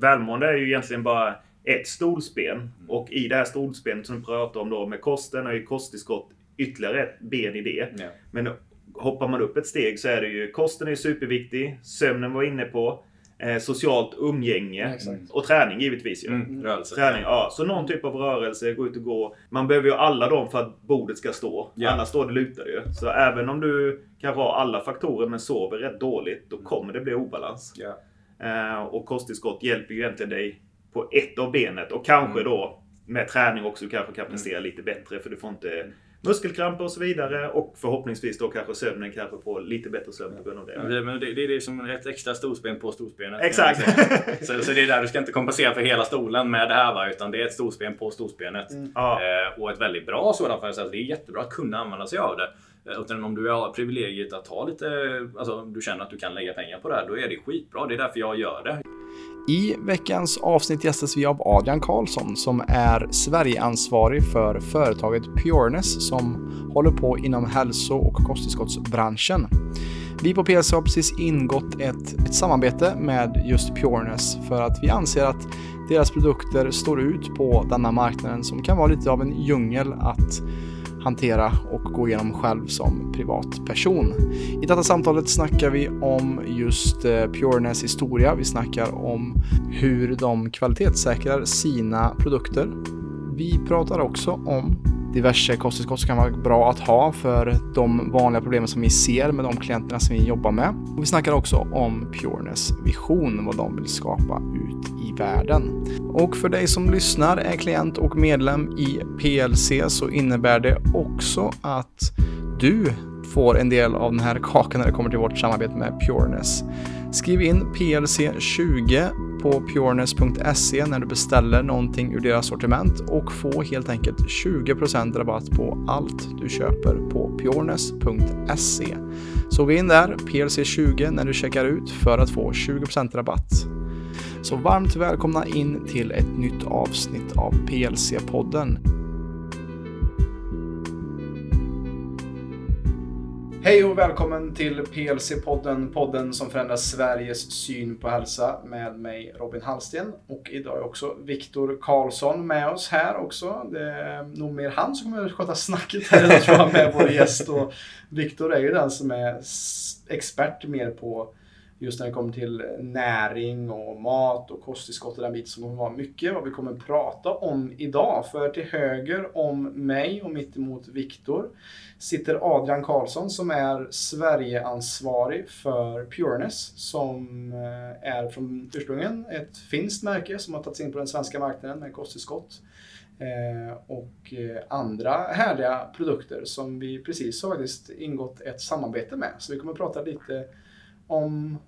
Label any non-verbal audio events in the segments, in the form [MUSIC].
Välmående är ju egentligen bara ett stolsben. Och i det här stolsbenet som du pratar om då med kosten är ju kosttillskott ytterligare ett ben i det. Ja. Men hoppar man upp ett steg så är det ju kosten är ju superviktig. Sömnen var inne på. Eh, socialt umgänge. Ja, och träning givetvis ju. Mm, rörelse. Träning, ja. Så någon typ av rörelse, gå ut och gå. Man behöver ju alla dem för att bordet ska stå. Ja. Annars står det lutar ju. Så även om du kanske har alla faktorer men sover rätt dåligt, då kommer det bli obalans. Ja. Eh, och kosttillskott hjälper ju egentligen dig på ett av benet. Och kanske Mm. då med träning också kanske kan prestera lite bättre för du får inte muskelkramper och så vidare. Och förhoppningsvis då kanske sömnen kanske får lite bättre sömn på grund av det. Det, men det, det är det som ett extra storsben på storsbenet. Exakt! [LAUGHS] Så, så det är där du ska inte kompensera för hela stolen med det här va, utan det är ett storsben på storsbenet. ja. Eh, och ett väldigt bra sådant för att det är jättebra att kunna använda sig av det. Eh, Utan om du har privilegiet att ha lite, alltså du känner att du kan lägga pengar på det här, då är det skitbra. Det är därför jag gör det. I veckans avsnitt gästas vi av Adrian Karlsson som är Sverigeansvarig för företaget Pureness som håller på inom hälso och kosttillskottsbranschen. Vi på PLC har precis ingått ett, ett samarbete med just Pureness för att vi anser att deras produkter står ut på denna marknaden som kan vara lite av en djungel att hantera och gå igenom själv som privatperson. I detta samtalet snackar vi om just eh, Pureness historia. Vi snackar om hur de kvalitetssäkrar sina produkter. Vi pratar också om diverse kosttillskott som kan vara bra att ha för de vanliga problemen som vi ser med de klienterna som vi jobbar med. Och vi snackar också om Pureness vision, vad de vill skapa ut i världen. Och för dig som lyssnar, är klient och medlem i PLC så innebär det också att du får en del av den här [LAUGHS] kakan när det kommer till vårt samarbete med Pureness. Skriv in PLC20 på pureness.se när du beställer någonting ur deras sortiment och få helt enkelt 20% rabatt på allt du köper på pureness.se. Så gå in där, PLC20 när du checkar ut för att få 20% rabatt. Så varmt välkomna in till ett nytt avsnitt av PLC-podden. Hej och välkommen till PLC-podden, podden som förändrar Sveriges syn på hälsa med mig Robin Hallsten. Och idag är också Viktor Karlsson med oss här också. Det är nog mer han som kommer sköta snacket här idag tror jag med vår gäst. Och Viktor är ju den som är expert mer på just när det kommer till näring och mat och kosttillskott och den biten som kommer vara mycket vad vi kommer prata om idag. För till höger om mig och mitt emot Viktor sitter Adrian Karlsson som är Sverigeansvarig för Pureness som eh, är från ursprungligen ett finskt märke som har tagits in på den svenska marknaden med kosttillskott. Eh, och eh, andra härliga produkter som vi precis har faktiskt ingått ett samarbete med. Så vi kommer prata lite om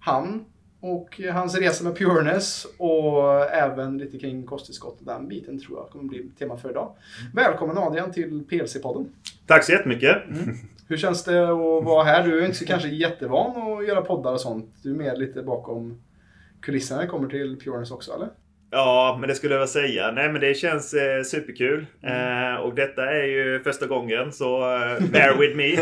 han och hans resa med Pureness och även lite kring kosttillskott. Den biten tror jag kommer bli tema för idag. Välkommen Adrian till PLC-podden. Tack så jättemycket! Hur känns det att vara här? Du är inte så kanske jättevan att göra poddar och sånt. Du är mer lite bakom kulisserna när det kommer till Pureness också, eller? Ja, men det skulle jag väl säga. Nej, men det känns eh, superkul. Eh, och detta är ju första gången, så eh, bear with me.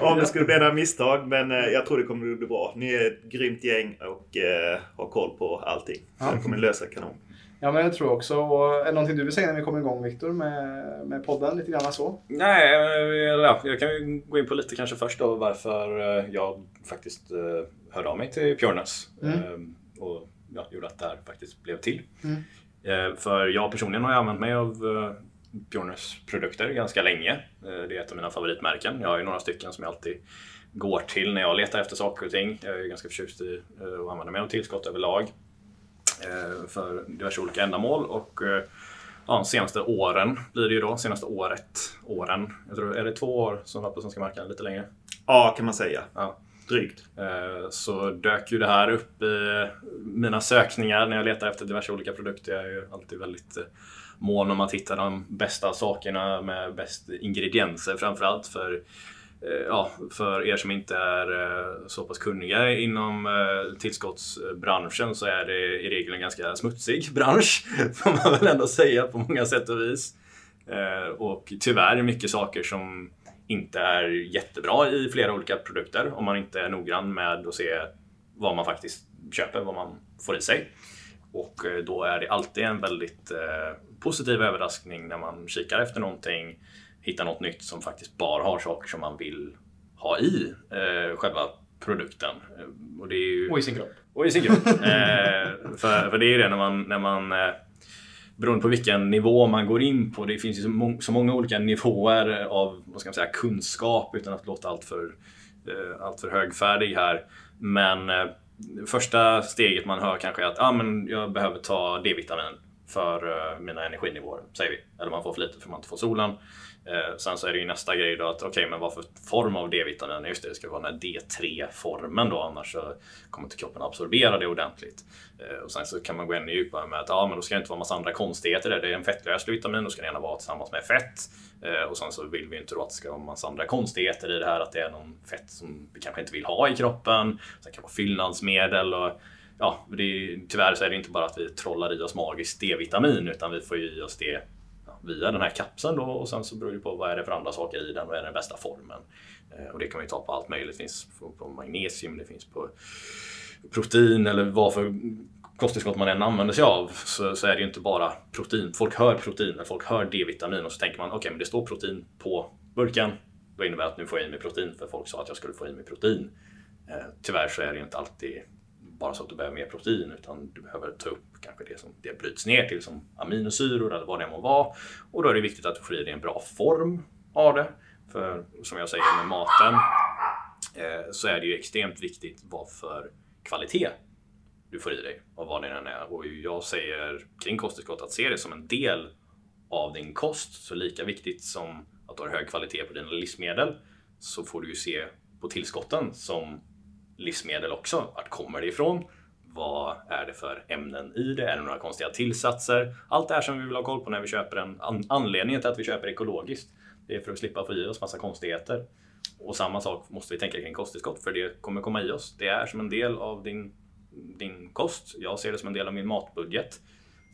[LAUGHS] Om det skulle bli några misstag. Men eh, jag tror det kommer att bli bra. Ni är ett grymt gäng och eh, har koll på allting. Så Ja. det kommer lösa kanon. Ja, men jag tror också. Och är det någonting du vill säga när vi kommer igång, Viktor, med, med podden? Lite grann så? Nej, eller ja, jag kan ju gå in på lite kanske först då varför eh, jag faktiskt eh, hörde av mig till Pureness. Mm. Eh, och ja, gjorde att det här faktiskt blev till. Mm. Eh, för jag personligen har använt mig av eh, Pureness produkter ganska länge. Eh, det är ett av mina favoritmärken. Jag har ju några stycken som jag alltid går till när jag letar efter saker och ting. Jag är ju ganska förtjust i att använda mig av tillskott överlag. För diverse olika ändamål. Och ja, de senaste åren blir det ju då. Senaste året, åren. Jag tror, är det två år som var på svenska marknaden? Lite längre? Ja, kan man säga. Ja. Drygt. Eh, så dök ju det här upp i mina sökningar när jag letar efter diverse olika produkter. Jag är ju alltid väldigt eh, mån om att hitta de bästa sakerna med bäst ingredienser framförallt. För, eh, ja, för er som inte är så pass kunniga inom tillskottsbranschen så är det i regel en ganska smutsig [LAUGHS] bransch. Får man väl ändå säga på många sätt och vis. Och tyvärr mycket saker som inte är jättebra i flera olika produkter om man inte är noggrann med att se vad man faktiskt köper, vad man får i sig. Och eh, då är det alltid en väldigt eh, positiv överraskning när man kikar efter någonting, hittar något nytt som faktiskt bara har saker som man vill ha i eh, själva produkten. Och, det är ju, Och i sin kropp. och i sin kropp. [LAUGHS] eh, för, för det är ju det när man, när man beroende på vilken nivå man går in på. Det finns ju så, må så många olika nivåer av vad ska man säga, kunskap utan att låta alltför eh, allt för högfärdig här. Men eh, första steget man hör kanske är att ah, men jag behöver ta D-vitamin för eh, mina energinivåer, säger vi. Eller man får för lite för man inte får solen. Eh, sen så är det ju nästa grej då att okej, okay, men vad för form av D-vitamin? Just det, det ska vara den här D3-formen då, annars så kommer inte kroppen absorbera det ordentligt. Eh, och sen så kan man gå ännu djupare med att ja, men då ska det inte vara massa andra konstigheter. Det är en fettlöslig vitamin, då ska det gärna vara tillsammans med fett. Eh, och sen så vill vi inte då att det ska vara massa andra konstigheter i det här, att det är någon fett som vi kanske inte vill ha i kroppen. Sen kan det vara fyllnadsmedel och ja, det är, tyvärr så är det inte bara att vi trollar i oss magiskt D-vitamin utan vi får ju i oss det via den här kapseln då och sen så beror det på vad är det för andra saker i den och är den bästa formen. Eh, och det kan vi ta på allt möjligt. Det finns på magnesium, det finns på protein eller vad för kosttillskott man än använder sig av så, så, är det ju inte bara protein. Folk hör protein, folk hör D-vitamin och så tänker man okej, okay, men det står protein på burken. Då innebär det att nu får jag i mig protein för folk sa att jag skulle få i mig protein. Eh, tyvärr så är det inte alltid bara så att du behöver mer protein utan du behöver ta upp kanske det som det bryts ner till som aminosyror eller vad det må vara. Och då är det viktigt att du får i dig en bra form av det. För som jag säger med maten eh, så är det ju extremt viktigt vad för kvalitet du får i dig och vad det än är. Och jag säger kring kosttillskott att se det som en del av din kost. Så lika viktigt som att du har hög kvalitet på dina livsmedel så får du ju se på tillskotten som livsmedel också. Vart kommer det ifrån? Vad är det för ämnen i det? Är det några konstiga tillsatser? Allt det här som vi vill ha koll på när vi köper en an anledningen till att vi köper ekologiskt. Det är för att slippa få i oss massa konstigheter. Och samma sak måste vi tänka kring kosttillskott för det kommer komma i oss. Det är som en del av din, din kost. Jag ser det som en del av min matbudget.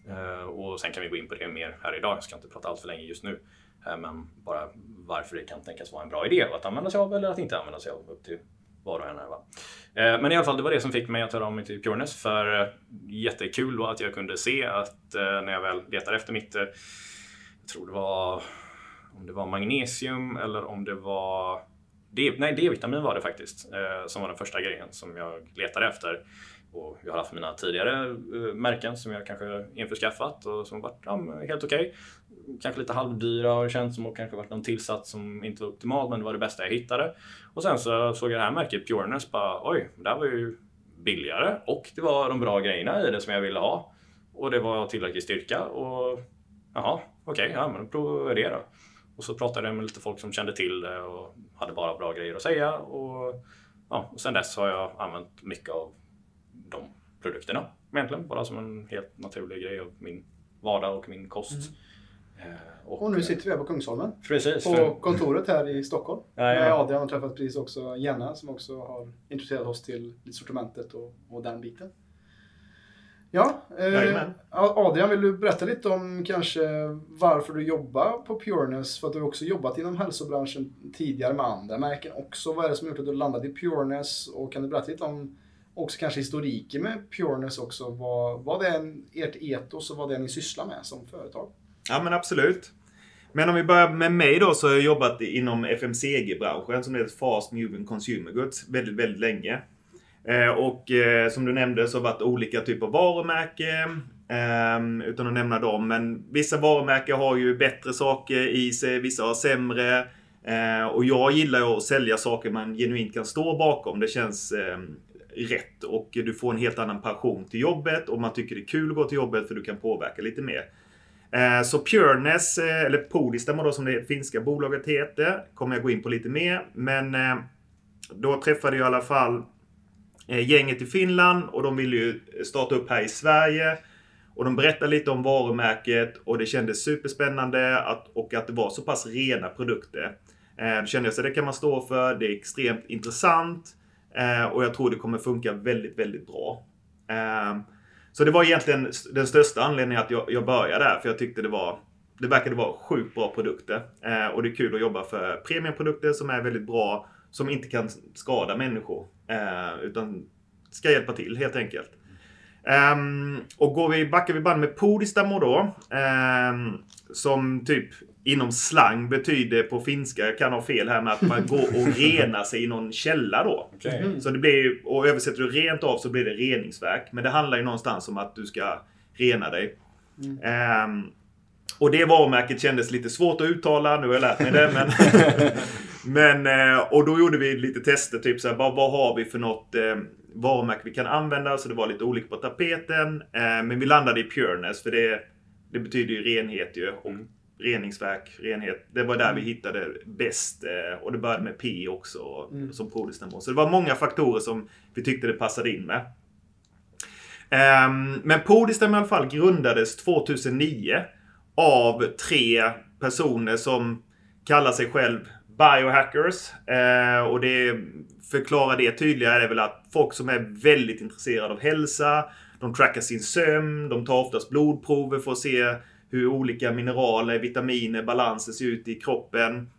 Uh, och sen kan vi gå in på det mer här idag. Jag ska inte prata allt för länge just nu. Uh, men bara varför det kan tänkas vara en bra idé att använda sig av eller att inte använda sig av. Upp till var och en här. Va? Eh, men i alla fall, det var det som fick mig att höra av mig till Pureness. För eh, jättekul var att jag kunde se att eh, när jag väl letade efter mitt, eh, jag tror det var om det var magnesium eller om det var D, nej, D-vitamin var det faktiskt eh, som var den första grejen som jag letade efter. Och jag har haft mina tidigare eh, märken som jag kanske införskaffat och som varit ja, helt okej. Okay kanske lite halvdyra har det känts som och kanske varit någon tillsats som inte var optimal men det var det bästa jag hittade. Och sen så såg jag det här märket Pureness bara oj, det här var ju billigare och det var de bra grejerna i det som jag ville ha. Och det var tillräcklig styrka och jaha, okej, okay, ja men då provar det då. Och så pratade jag med lite folk som kände till det och hade bara bra grejer att säga. Och, ja, och sen dess har jag använt mycket av de produkterna egentligen. Bara som en helt naturlig grej av min vardag och min kost. Mm. Eh, och, och, nu sitter vi här på Kungsholmen. Precis, på för... kontoret här i Stockholm. Ja, ja. Med Adrian och träffat precis också Jenna som också har intresserat oss till sortimentet och, och den biten. Ja, eh, Adrian vill du berätta lite om kanske varför du jobbar på Pureness? För att du har också jobbat inom hälsobranschen tidigare med andra märken också. Vad är det som gjort att du landade i Pureness? Och kan du berätta lite om också kanske historiken med Pureness också? Vad, vad är ert etos och vad det är ni sysslar med som företag? Ja men absolut. Men om vi börjar med mig då så har jag jobbat inom FMCG-branschen som heter Fast Moving Consumer Goods väldigt, väldigt länge. Eh, och eh, som du nämnde så har det varit olika typer av varumärken. Eh, utan att nämna dem. Men vissa varumärken har ju bättre saker i sig, vissa har sämre. Eh, och jag gillar ju att sälja saker man genuint kan stå bakom. Det känns eh, rätt och du får en helt annan passion till jobbet och man tycker det är kul att gå till jobbet för du kan påverka lite mer. Eh, så Pureness, eh, eller Podistamo då som det finska bolaget heter, kommer jag gå in på lite mer. Men eh, då träffade jag i alla fall gänget i Finland och de ville ju starta upp här i Sverige. Och de berättade lite om varumärket och det kändes superspännande att, och att det var så pass rena produkter. Då kände jag att det kan man stå för, det är extremt intressant och jag tror det kommer funka väldigt, väldigt bra. Så det var egentligen den största anledningen att jag, jag började där. För jag tyckte det var det verkade vara sjukt bra produkter. Eh, och det är kul att jobba för premiumprodukter som är väldigt bra. Som inte kan skada människor. Eh, utan ska hjälpa till helt enkelt. Um, och går vi, backar vi band med Podistamo då. Um, som typ inom slang betyder på finska, jag kan ha fel här med att man går och [LAUGHS] renar sig i någon källa då. Okej. Så det blir, och översätter du rent av så blir det reningsverk. Men det handlar ju någonstans om att du ska rena dig. Ehm, och det varumärket kändes lite svårt att uttala. Nu har jag lärt mig det. Men, [LAUGHS] men, eh, och då gjorde vi lite tester. Typ så här, vad, vad har vi för något eh, varumärke vi kan använda? Så det var lite olika på tapeten. Eh, men vi landade i Pureness. För det, det betyder ju renhet ju. Och reningsverk, renhet. Det var där vi hittade bäst. eh, Och det började med P också. Som Prodisnamo. Så det var många faktorer som vi tyckte det passade in med. Ehm, men Podistem i alla fall grundades 2009 av tre personer som kallar sig själv biohackers. Eh, och det förklarar det tydligare är väl att folk som är väldigt intresserade av hälsa, de trackar sin sömn, de tar oftast blodprover för att se hur olika mineraler, vitaminer, balanser ser ut i kroppen.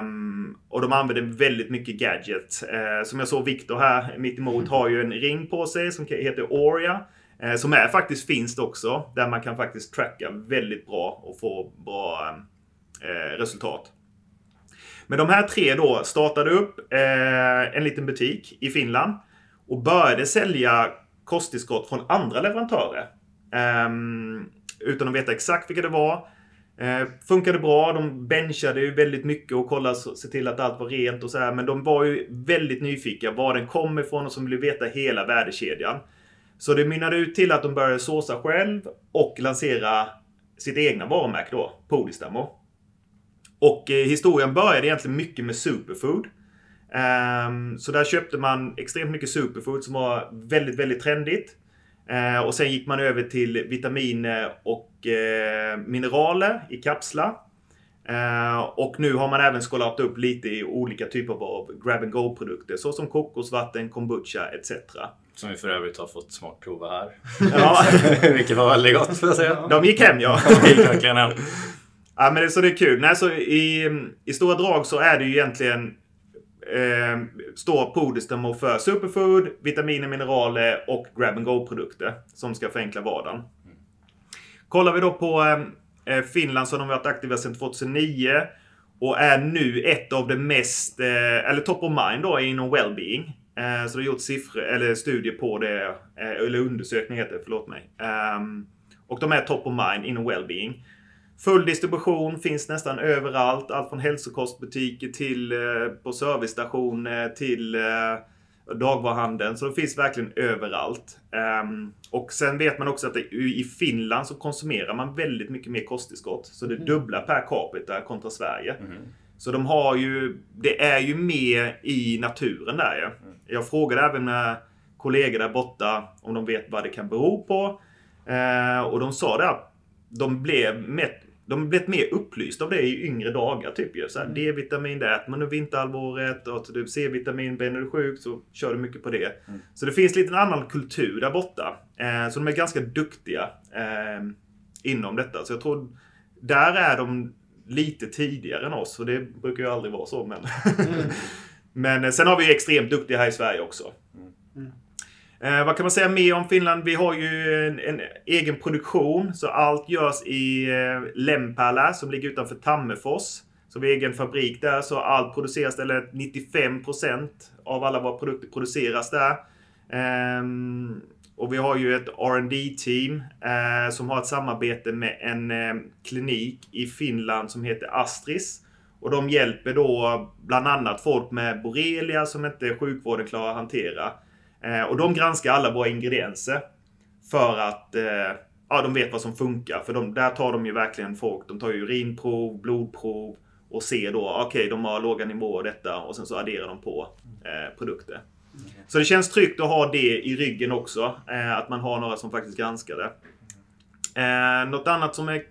Um, och de använder väldigt mycket gadgets. Uh, eh, som jag såg Viktor här mitt emot har ju en ring på sig som heter Oria. Uh, som är faktiskt finst också. Där man kan faktiskt tracka väldigt bra och få bra uh, resultat. Men de här tre då startade upp en liten butik i Finland. Och började sälja kosttillskott från andra leverantörer. Um, utan att veta exakt vilka det var. Eh, funkade bra. De benchade ju väldigt mycket och kollade så, se till att allt var rent och så här. Men de var ju väldigt nyfikna var den kom ifrån och som ville veta hela värdekedjan. Så det mynnade ut till att de började såsa själv och lansera sitt egna varumärke då, Polystamo. Och eh, historien började egentligen mycket med superfood. Ehm, så där köpte man extremt mycket superfood som var väldigt, väldigt trendigt. Eh, och sen gick man över till vitaminer och eh, mineraler i kapslar. Eh, och nu har man även skalat upp lite i olika typer av grab and go-produkter såsom kokosvatten, kombucha etc. Som vi för övrigt har fått smakprova här. Ja, [LAUGHS] Vilket var väldigt gott får jag säga. de gick hem ja. Det gick verkligen hem. Ja, men det, så det är kul. Nej, så i, I stora drag så är det ju egentligen eh, står Podestamo för superfood, vitaminer, mineraler och grab and go-produkter som ska förenkla vardagen. Kollar vi då på eh, Finland så har de varit aktiva sedan 2009 och är nu ett av de mest, eh, eller top of mind då inom well-being. Eh, så det har gjort siffror, eller studier på det, eh, eller undersökning heter det, förlåt mig. Ehm, och de är top of mind inom well-being. Full distribution finns nästan överallt. Allt från hälsokostbutiker till eh, på servicestationer till eh, dagvaruhandeln. Så det finns verkligen överallt. Ehm, och sen vet man också att i Finland så konsumerar man väldigt mycket mer kosttillskott. Så det är dubbla per capita kontra Sverige. Så de har ju, det är ju mer i naturen där ju. Jag frågade även med kollegor där borta om de vet vad det kan bero på. Eh, och de sa det att de blev de blev mer upplysta av det i yngre dagar. Typ ju. Så här, D-vitamin, det äter man under vinterhalvåret. Och typ C-vitamin, när du är sjuk så kör du mycket på det. Så det finns lite en annan kultur där borta. Eh, så de är ganska duktiga eh, inom detta. Så jag tror där är de lite tidigare än oss. Och det brukar ju aldrig vara så. Men, [LAUGHS] men eh, sen har vi extremt duktiga här i Sverige också. Eh, vad kan man säga mer om Finland? Vi har ju en, en egen produktion. Så allt görs i eh, Lempälä som ligger utanför Tammerfors. Så vi har egen fabrik där. Så allt produceras, eller 95% av alla våra produkter produceras där. Eh, och vi har ju ett rd team eh, som har ett samarbete med en eh, klinik i Finland som heter Astris. Och de hjälper då bland annat folk med borrelia som inte sjukvården klarar att hantera. Eh, och de granskar alla våra ingredienser. För att eh, ja, de vet vad som funkar. För de, där tar de ju verkligen folk. De tar ju urinprov, blodprov och ser då, okej de har låga nivåer detta och sen så adderar de på eh, produkter. Så det känns tryggt att ha det i ryggen också. Eh, att man har några som faktiskt granskar det. Eh, något annat som är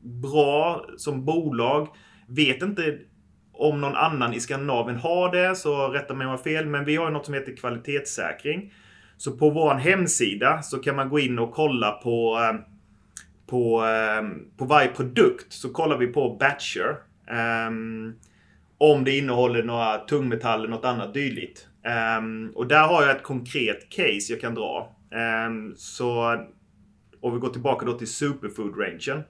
bra som bolag. Vet inte om någon annan i Skandinavien har det, så rätta mig om jag har fel. Men vi har ju något som heter kvalitetssäkring. Så på vår hemsida så kan man gå in och kolla på eh, på, eh, på varje produkt så kollar vi på Batcher. Um, om det innehåller några tungmetaller, något annat dylikt. Um, och där har jag ett konkret case jag kan dra. Um, så, om vi går tillbaka då till superfood-rangen.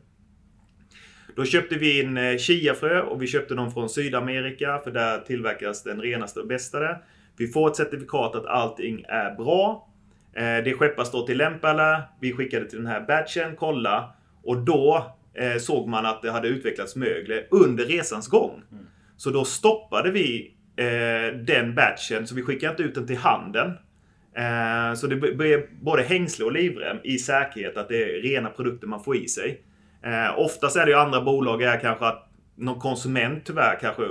Då köpte vi in eh, chiafrö och vi köpte dem från Sydamerika för där tillverkas den renaste och bästa där. Vi får ett certifikat att allting är bra. Eh, det skeppas då till Lempala. Vi skickade till den här batchen, kolla. Och då eh, såg man att det hade utvecklats mögel under resans gång. Mm. Så då stoppade vi eh, den batchen, så vi skickade inte ut den till handeln. Eh, så det blev både hängsle och livrem i säkerhet att det är rena produkter man får i sig. Eh, oftast är det ju andra bolag är kanske att någon konsument tyvärr kanske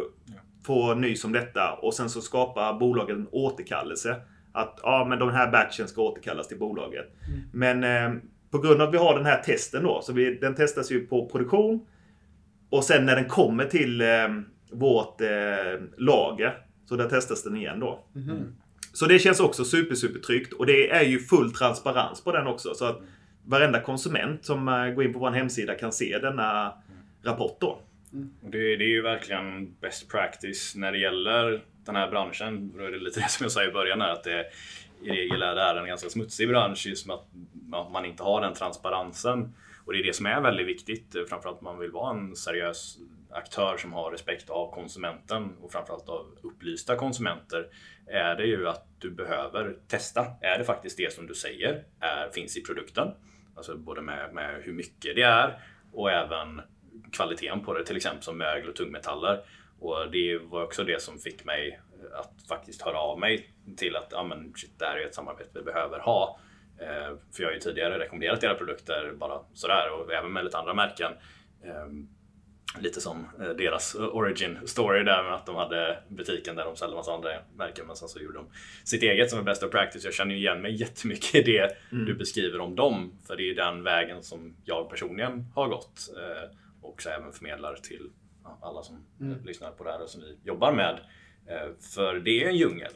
får nys om detta och sen så skapar bolaget en återkallelse. Att ja, men den här batchen ska återkallas till bolaget. Mm. Men eh, på grund av att vi har den här testen då, så vi, den testas ju på produktion. Och sen när den kommer till eh, vårt eh, lager, så där testas den igen då. Mm. Så det känns också super, super tryggt. Och det är ju full transparens på den också. Så att varenda konsument som eh, går in på vår hemsida kan se denna rapport då. Mm. Det, det, är ju verkligen best practice när det gäller den här branschen. Då är det lite det som jag sa i början här, att det i regel är det här en ganska smutsig bransch just med att man inte har den transparensen. Och det är det som är väldigt viktigt, framförallt om man vill vara en seriös aktör som har respekt av konsumenten och framförallt av upplysta konsumenter är det ju att du behöver testa. Är det faktiskt det som du säger är, finns i produkten? Alltså både med, med hur mycket det är och även kvaliteten på det, till exempel som mögel och tungmetaller. Och det var också det som fick mig att faktiskt höra av mig till att ah, men shit, det här är ett samarbete vi behöver ha. Eh, för jag har ju tidigare rekommenderat era produkter bara sådär och även med lite andra märken. Eh, lite som eh, deras origin story där med att de hade butiken där de sålde massa andra märken men sen så gjorde de sitt eget som är best of practice. Jag känner igen mig [LAUGHS] jättemycket i det mm. du beskriver om dem för det är den vägen som jag personligen har gått eh, och så även förmedlar till alla som mm. lyssnar på det här och som vi jobbar med. Eh, för det är en djungel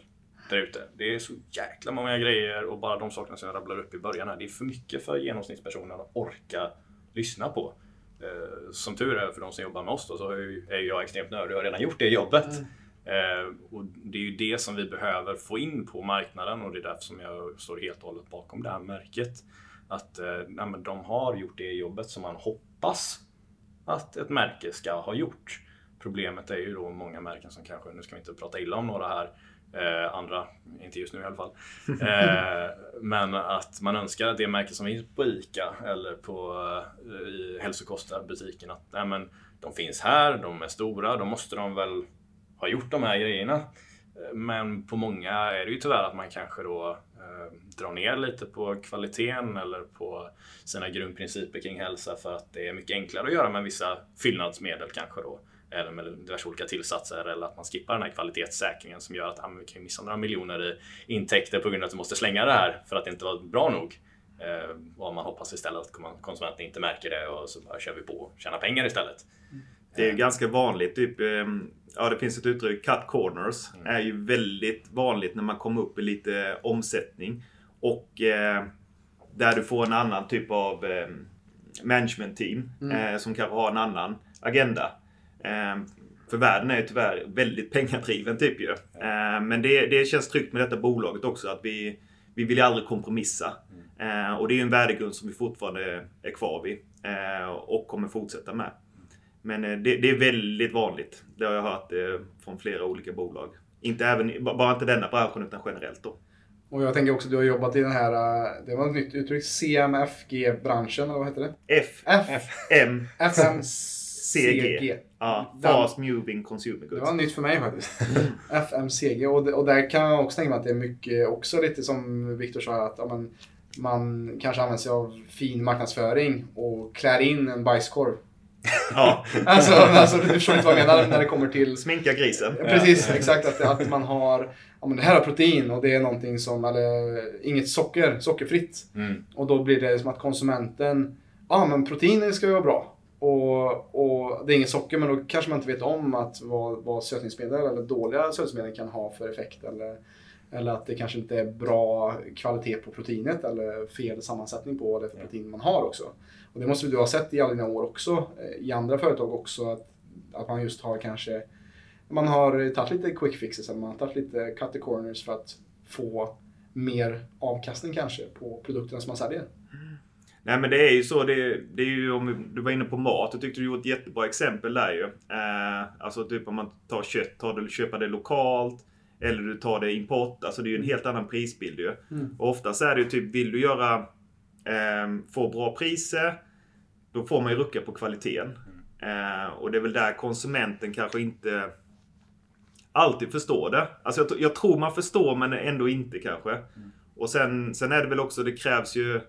där ute. Det är så jäkla många grejer och bara de sakerna som jag rabblar upp i början här. Det är för mycket för genomsnittspersonen att orka lyssna på. Eh, som tur är för de som jobbar med oss då, så är jag extremt nördig och har redan gjort det jobbet. Mm. Eh, och det är ju det som vi behöver få in på marknaden och det är därför som jag står helt och hållet bakom det här märket. Att eh, nej, de har gjort det jobbet som man hoppas att ett märke ska ha gjort. Problemet är ju då många märken som kanske, nu ska vi inte prata illa om några här, Eh, andra, inte just nu i alla fall. Eh, men att man önskar att det märke som finns på ICA eller på, eh, i hälsokostbutiken att nej, men, de finns här, de är stora, då måste de väl ha gjort de här grejerna. Eh, men på många är det ju tyvärr att man kanske då eh, drar ner lite på kvaliteten eller på sina grundprinciper kring hälsa för att det är mycket enklare att göra med vissa fyllnadsmedel kanske då eller med diverse olika tillsatser eller att man skippar den här kvalitetssäkringen som gör att ah, vi kan missa några miljoner i intäkter på grund av att du måste slänga det här för att det inte var bra nog. Eh, och man hoppas istället att konsumenten inte märker det och så bara kör vi på och tjänar pengar istället. Det är ju ganska vanligt. Typ, ehm, ja, det finns ett uttryck, cut corners. Mm. är ju väldigt vanligt när man kommer upp i lite omsättning. Och eh, där du får en annan typ av eh, management team mm. eh, som kanske har en annan agenda. Ehm, för världen är ju tyvärr väldigt [LAUGHS] pengadriven typ ju. Ehm, men det, det känns tryggt med detta bolaget också att vi, vi vill aldrig kompromissa. Ehm, och det är ju en värdegrund som vi fortfarande är kvar vid och kommer fortsätta med. Men eh, det, det är väldigt vanligt. Det har jag hört eh, från flera olika bolag. Inte även, bara inte denna branschen utan generellt då. Och jag tänker också, du har jobbat i den här, eh, det var ett nytt uttryck, CMFG-branschen, eller vad heter det? F. F. M. FM. CG. Ja, Fast Moving Consumer Goods. Det var nytt för mig faktiskt. [LAUGHS] FMCG. Och, och där kan jag också tänka mig att det är mycket, också lite som Viktor sa, att ja, man, man kanske använder sig av fin marknadsföring och klär in en bajskorv. Ja. [LAUGHS] alltså, alltså, du förstår inte vad jag menar när det kommer till... Sminka grisen. Precis, exakt. Att, att man har, ja men det här har protein och det är någonting som, eller inget socker, sockerfritt. Mm. Och då blir det som att konsumenten, ja men proteiner ska ju vara bra. Och, och, det är inget socker men då kanske man inte vet om att vad, vad sötningsmedel eller dåliga sötningsmedel kan ha för effekt. Eller, eller att det kanske inte är bra kvalitet på proteinet eller fel sammansättning på det för protein man har också. Och det måste du ha sett i alla dina år också, eh, i andra företag också, att, att man just har kanske man har tagit lite quick fixes eller man har tagit lite cut the corners för att få mer avkastning kanske på produkterna som man säljer. Nej men det är ju så. Det, det är ju om du var inne på mat. Jag tyckte du gjorde ett jättebra exempel där ju. Eh, alltså typ om man tar kött, tar det, köper det lokalt. Eller du tar det import. Alltså det är ju en helt annan prisbild ju. Mm. Och oftast är det ju typ, vill du göra, eh, få bra priser. Då får man ju rucka på kvaliteten. Eh, och det är väl där konsumenten kanske inte alltid förstår det. Alltså jag, jag tror man förstår men ändå inte kanske. Och sen, sen är det väl också, det krävs ju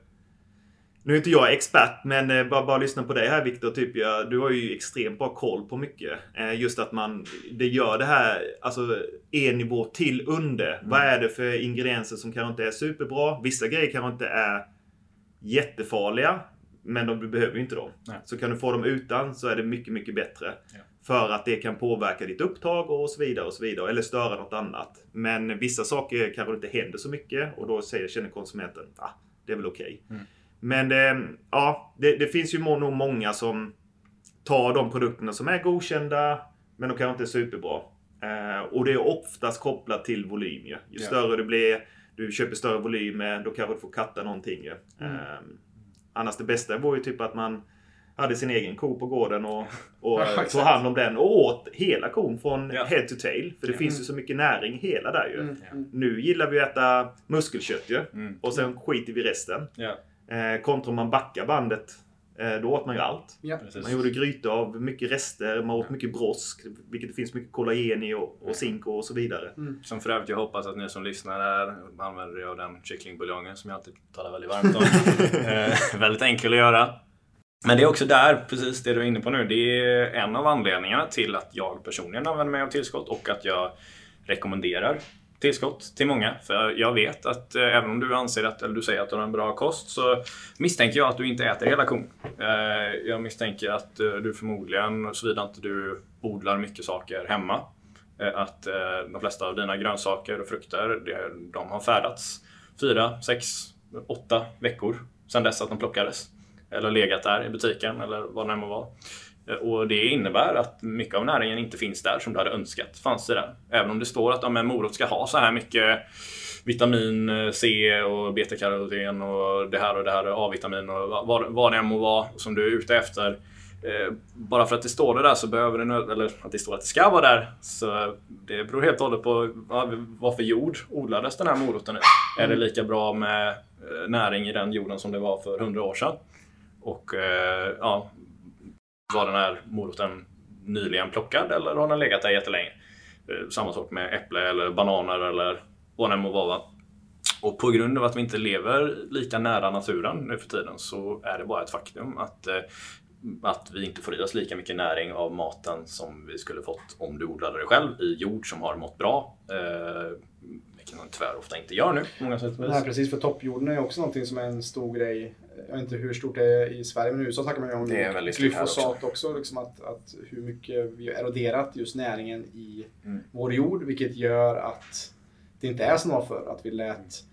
nu är inte jag expert, men eh, bara, bara lyssna på dig här Viktor. Typ, ja, du har ju extremt bra koll på mycket. Eh, just att man det gör det här, alltså en nivå till under. Mm. Vad är det för ingredienser som kanske inte är superbra? Vissa grejer kanske inte är jättefarliga. Men de, du behöver ju inte dem. Nej. Så kan du få dem utan så är det mycket, mycket bättre. Ja. För att det kan påverka ditt upptag och så vidare och så vidare. Eller störa något annat. Men vissa saker kanske inte händer så mycket och då säger, känner konsumenten ah, det är väl okej. Mm. Men eh, ja, det, det finns ju nog många som tar de produkterna som är godkända men de kanske inte är superbra. Eh, och det är oftast kopplat till volym ju. Ju större det blir, du köper större volymer, då kanske du får katta någonting ju. Mm. Eh, annars det bästa vore ju typ att man hade sin egen ko på gården och, [LAUGHS] och Ja, eh, tog hand om den och åt hela kon från Ja. head to tail. För det Ja. finns ju så mycket näring hela där ju. Mm. Nu gillar vi att äta muskelkött ju. Mm. Och sen skiter vi resten. Eh, kontra om man backar bandet. Eh, då åt man ju allt. Ja. Man gjorde grytor av mycket rester, man åt mycket brosk, vilket det finns mycket kollagen i och, och zink och så vidare. Som för övrigt jag hoppas att ni som lyssnar här använder er av den kycklingbuljongen som jag alltid talar väldigt varmt om. [LAUGHS] eh, väldigt enkel att göra. Men det är också där, precis det du är inne på nu, det är en av anledningarna till att jag personligen använder mig av tillskott och att jag rekommenderar tillskott till många. För jag vet att eh, även om du anser att, eller du säger att du har en bra kost så misstänker jag att du inte äter hela kon. Eh, jag misstänker att eh, du förmodligen, såvida inte du odlar mycket saker hemma, eh, att eh, de flesta av dina grönsaker och frukter, det, de har färdats fyra, sex, åtta veckor sedan dess att de plockades. Eller legat där i butiken eller vad det än må vara. Eh, Och det innebär att mycket av näringen inte finns där som du hade önskat fanns i den. Även om det står att ja, men morot ska ha så här mycket vitamin eh, C och betakaroten och det här och det här A-vitamin och vad, vad det än må vara som du är ute efter. Eh, bara för att det står det där så behöver det, eller att det står att det ska vara där. Så det beror helt och hållet på vad för jord odlades den här moroten i. Är det lika bra med näring i den jorden som det var för 100 år sedan? Och ja, var den här moroten nyligen plockad eller har den legat där jättelänge? Eh, samma sak med äpple eller bananer eller vad det än må vara. Och på grund av att vi inte lever lika nära naturen nu för tiden så är det bara ett faktum att, eh, att vi inte får i oss lika mycket näring av maten som vi skulle fått om du odlade det själv i jord som har mått bra. Eh, vilket man tyvärr ofta inte gör nu på många sätt och vis. Nej, precis. För toppjorden är ju också någonting som är en stor grej. Jag vet inte hur stort det är i Sverige, men i USA snackar man ju om glyfosat också. liksom att, att hur mycket vi har eroderat just näringen i Mm. vår jord, vilket gör att det inte är som det var förr, att vi lät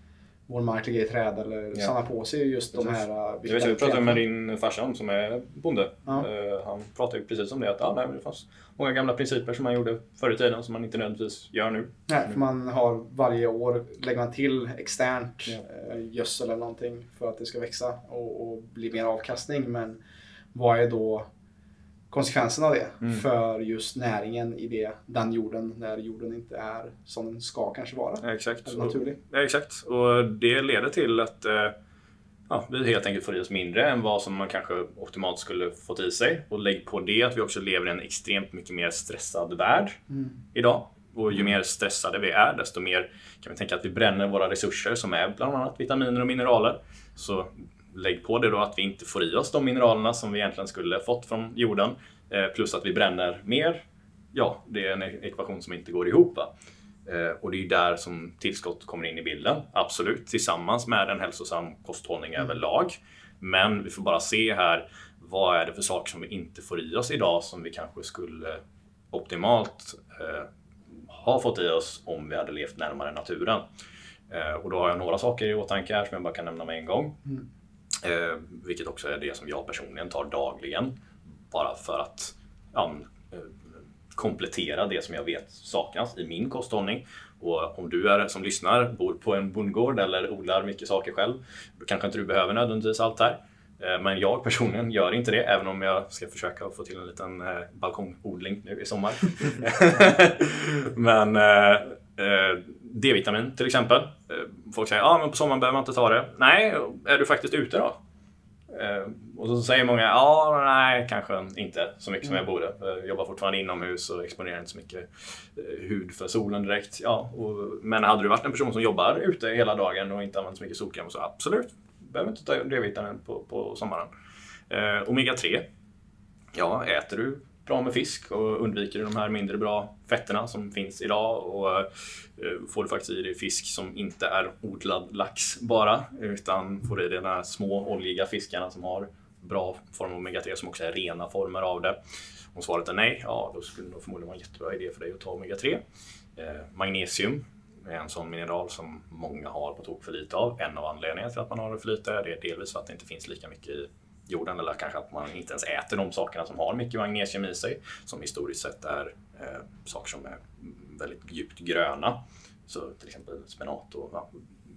vår mark ligga i träd eller Ja. samla på sig just de Precis. här... uh, Jag vet, jag pratade med din farsa om som är bonde. Ja. Eh, Han pratade ju precis om det att ja, nej, det fanns många gamla principer som man gjorde förr i tiden som man inte nödvändigtvis gör nu. Nej, för man har varje år lägger man till externt Ja. eh, gödsel eller någonting för att det ska växa och, och bli mer avkastning. Men vad är då konsekvensen av det Mm. för just näringen i det, den jorden när jorden inte är som den ska kanske vara? Exakt. Eller naturlig. Exakt. Och det leder till att eh, ja, vi helt enkelt får i oss mindre än vad som man kanske optimalt skulle fått i sig. Och lägg på det att vi också lever i en extremt mycket mer stressad värld Mm. idag. Och ju mer stressade vi är, desto mer kan vi tänka att vi bränner våra resurser som är bland annat vitaminer och mineraler. Så lägg på det då att vi inte får i oss de mineralerna som vi egentligen skulle fått från jorden. Eh, plus att vi bränner mer. Ja, det är en ekvation som inte går ihop. Va? Eh, och det är där som tillskott kommer in i bilden. Absolut, tillsammans med en hälsosam kosthållning överlag. Men vi får bara se här, vad är det för saker som vi inte får i oss idag som vi kanske skulle optimalt eh, ha fått i oss om vi hade levt närmare naturen. Eh, och då har jag några saker i åtanke här som jag bara kan nämna med en gång. Mm. Eh, vilket också är det som jag personligen tar dagligen. Bara för att ja, eh, komplettera det som jag vet saknas i min kosthållning. Och om du är som lyssnar, bor på en bondgård eller odlar mycket saker själv, då kanske inte du behöver nödvändigtvis allt här. Eh, men jag personligen gör inte det, även om jag ska försöka få till en liten eh, balkongodling nu i sommar. [LAUGHS] [LAUGHS] men D-vitamin till exempel. Eh, folk säger ah, på sommaren behöver man inte ta det. Nej, är du faktiskt ute då? Eh, och så säger många, ja, nej, kanske inte så mycket som jag borde. Jag jobbar fortfarande inomhus och exponerar inte så mycket hud för solen direkt. Ja, och, men hade du varit en person som jobbar ute hela dagen och inte använder så mycket solkräm så absolut, behöver inte ta D-vitamin på, på sommaren. Eh, Omega 3. Ja, äter du bra med fisk och undviker de här mindre bra fetterna som finns idag och eh, får du faktiskt i dig fisk som inte är odlad lax bara utan får i dig de här små oljiga fiskarna som har bra form av omega-3 som också är rena former av det. Om svaret är nej, ja då skulle det förmodligen vara en jättebra idé för dig att ta omega-3. Eh, magnesium är en sån mineral som många har på tok för lite av. En av anledningarna till att man har det för lite är det delvis för att det inte finns lika mycket i jorden eller kanske att man inte ens äter de sakerna som har mycket magnesium i sig som historiskt sett är eh, saker som är väldigt djupt gröna. Så till exempel spenat och ja,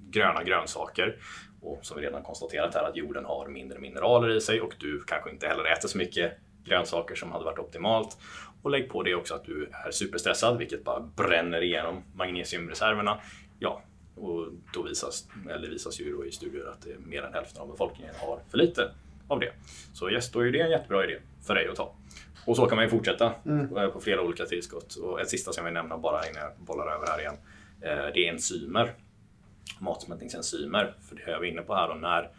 gröna grönsaker. Och som vi redan konstaterat här att jorden har mindre mineraler i sig och du kanske inte heller äter så mycket grönsaker som hade varit optimalt. Och lägg på det också att du är superstressad vilket bara bränner igenom magnesiumreserverna. Ja, och då visas, eller visas ju då i studier att det är mer än hälften av befolkningen har för lite av det. Så yes, då är det en jättebra idé för dig att ta. Och så kan man ju fortsätta mm. Eh, på flera olika tillskott. Och ett sista som jag vill nämna bara innan jag bollar över här igen. Eh, det är enzymer. Matsmältningsenzymer. För det är vi inne på här. Och när,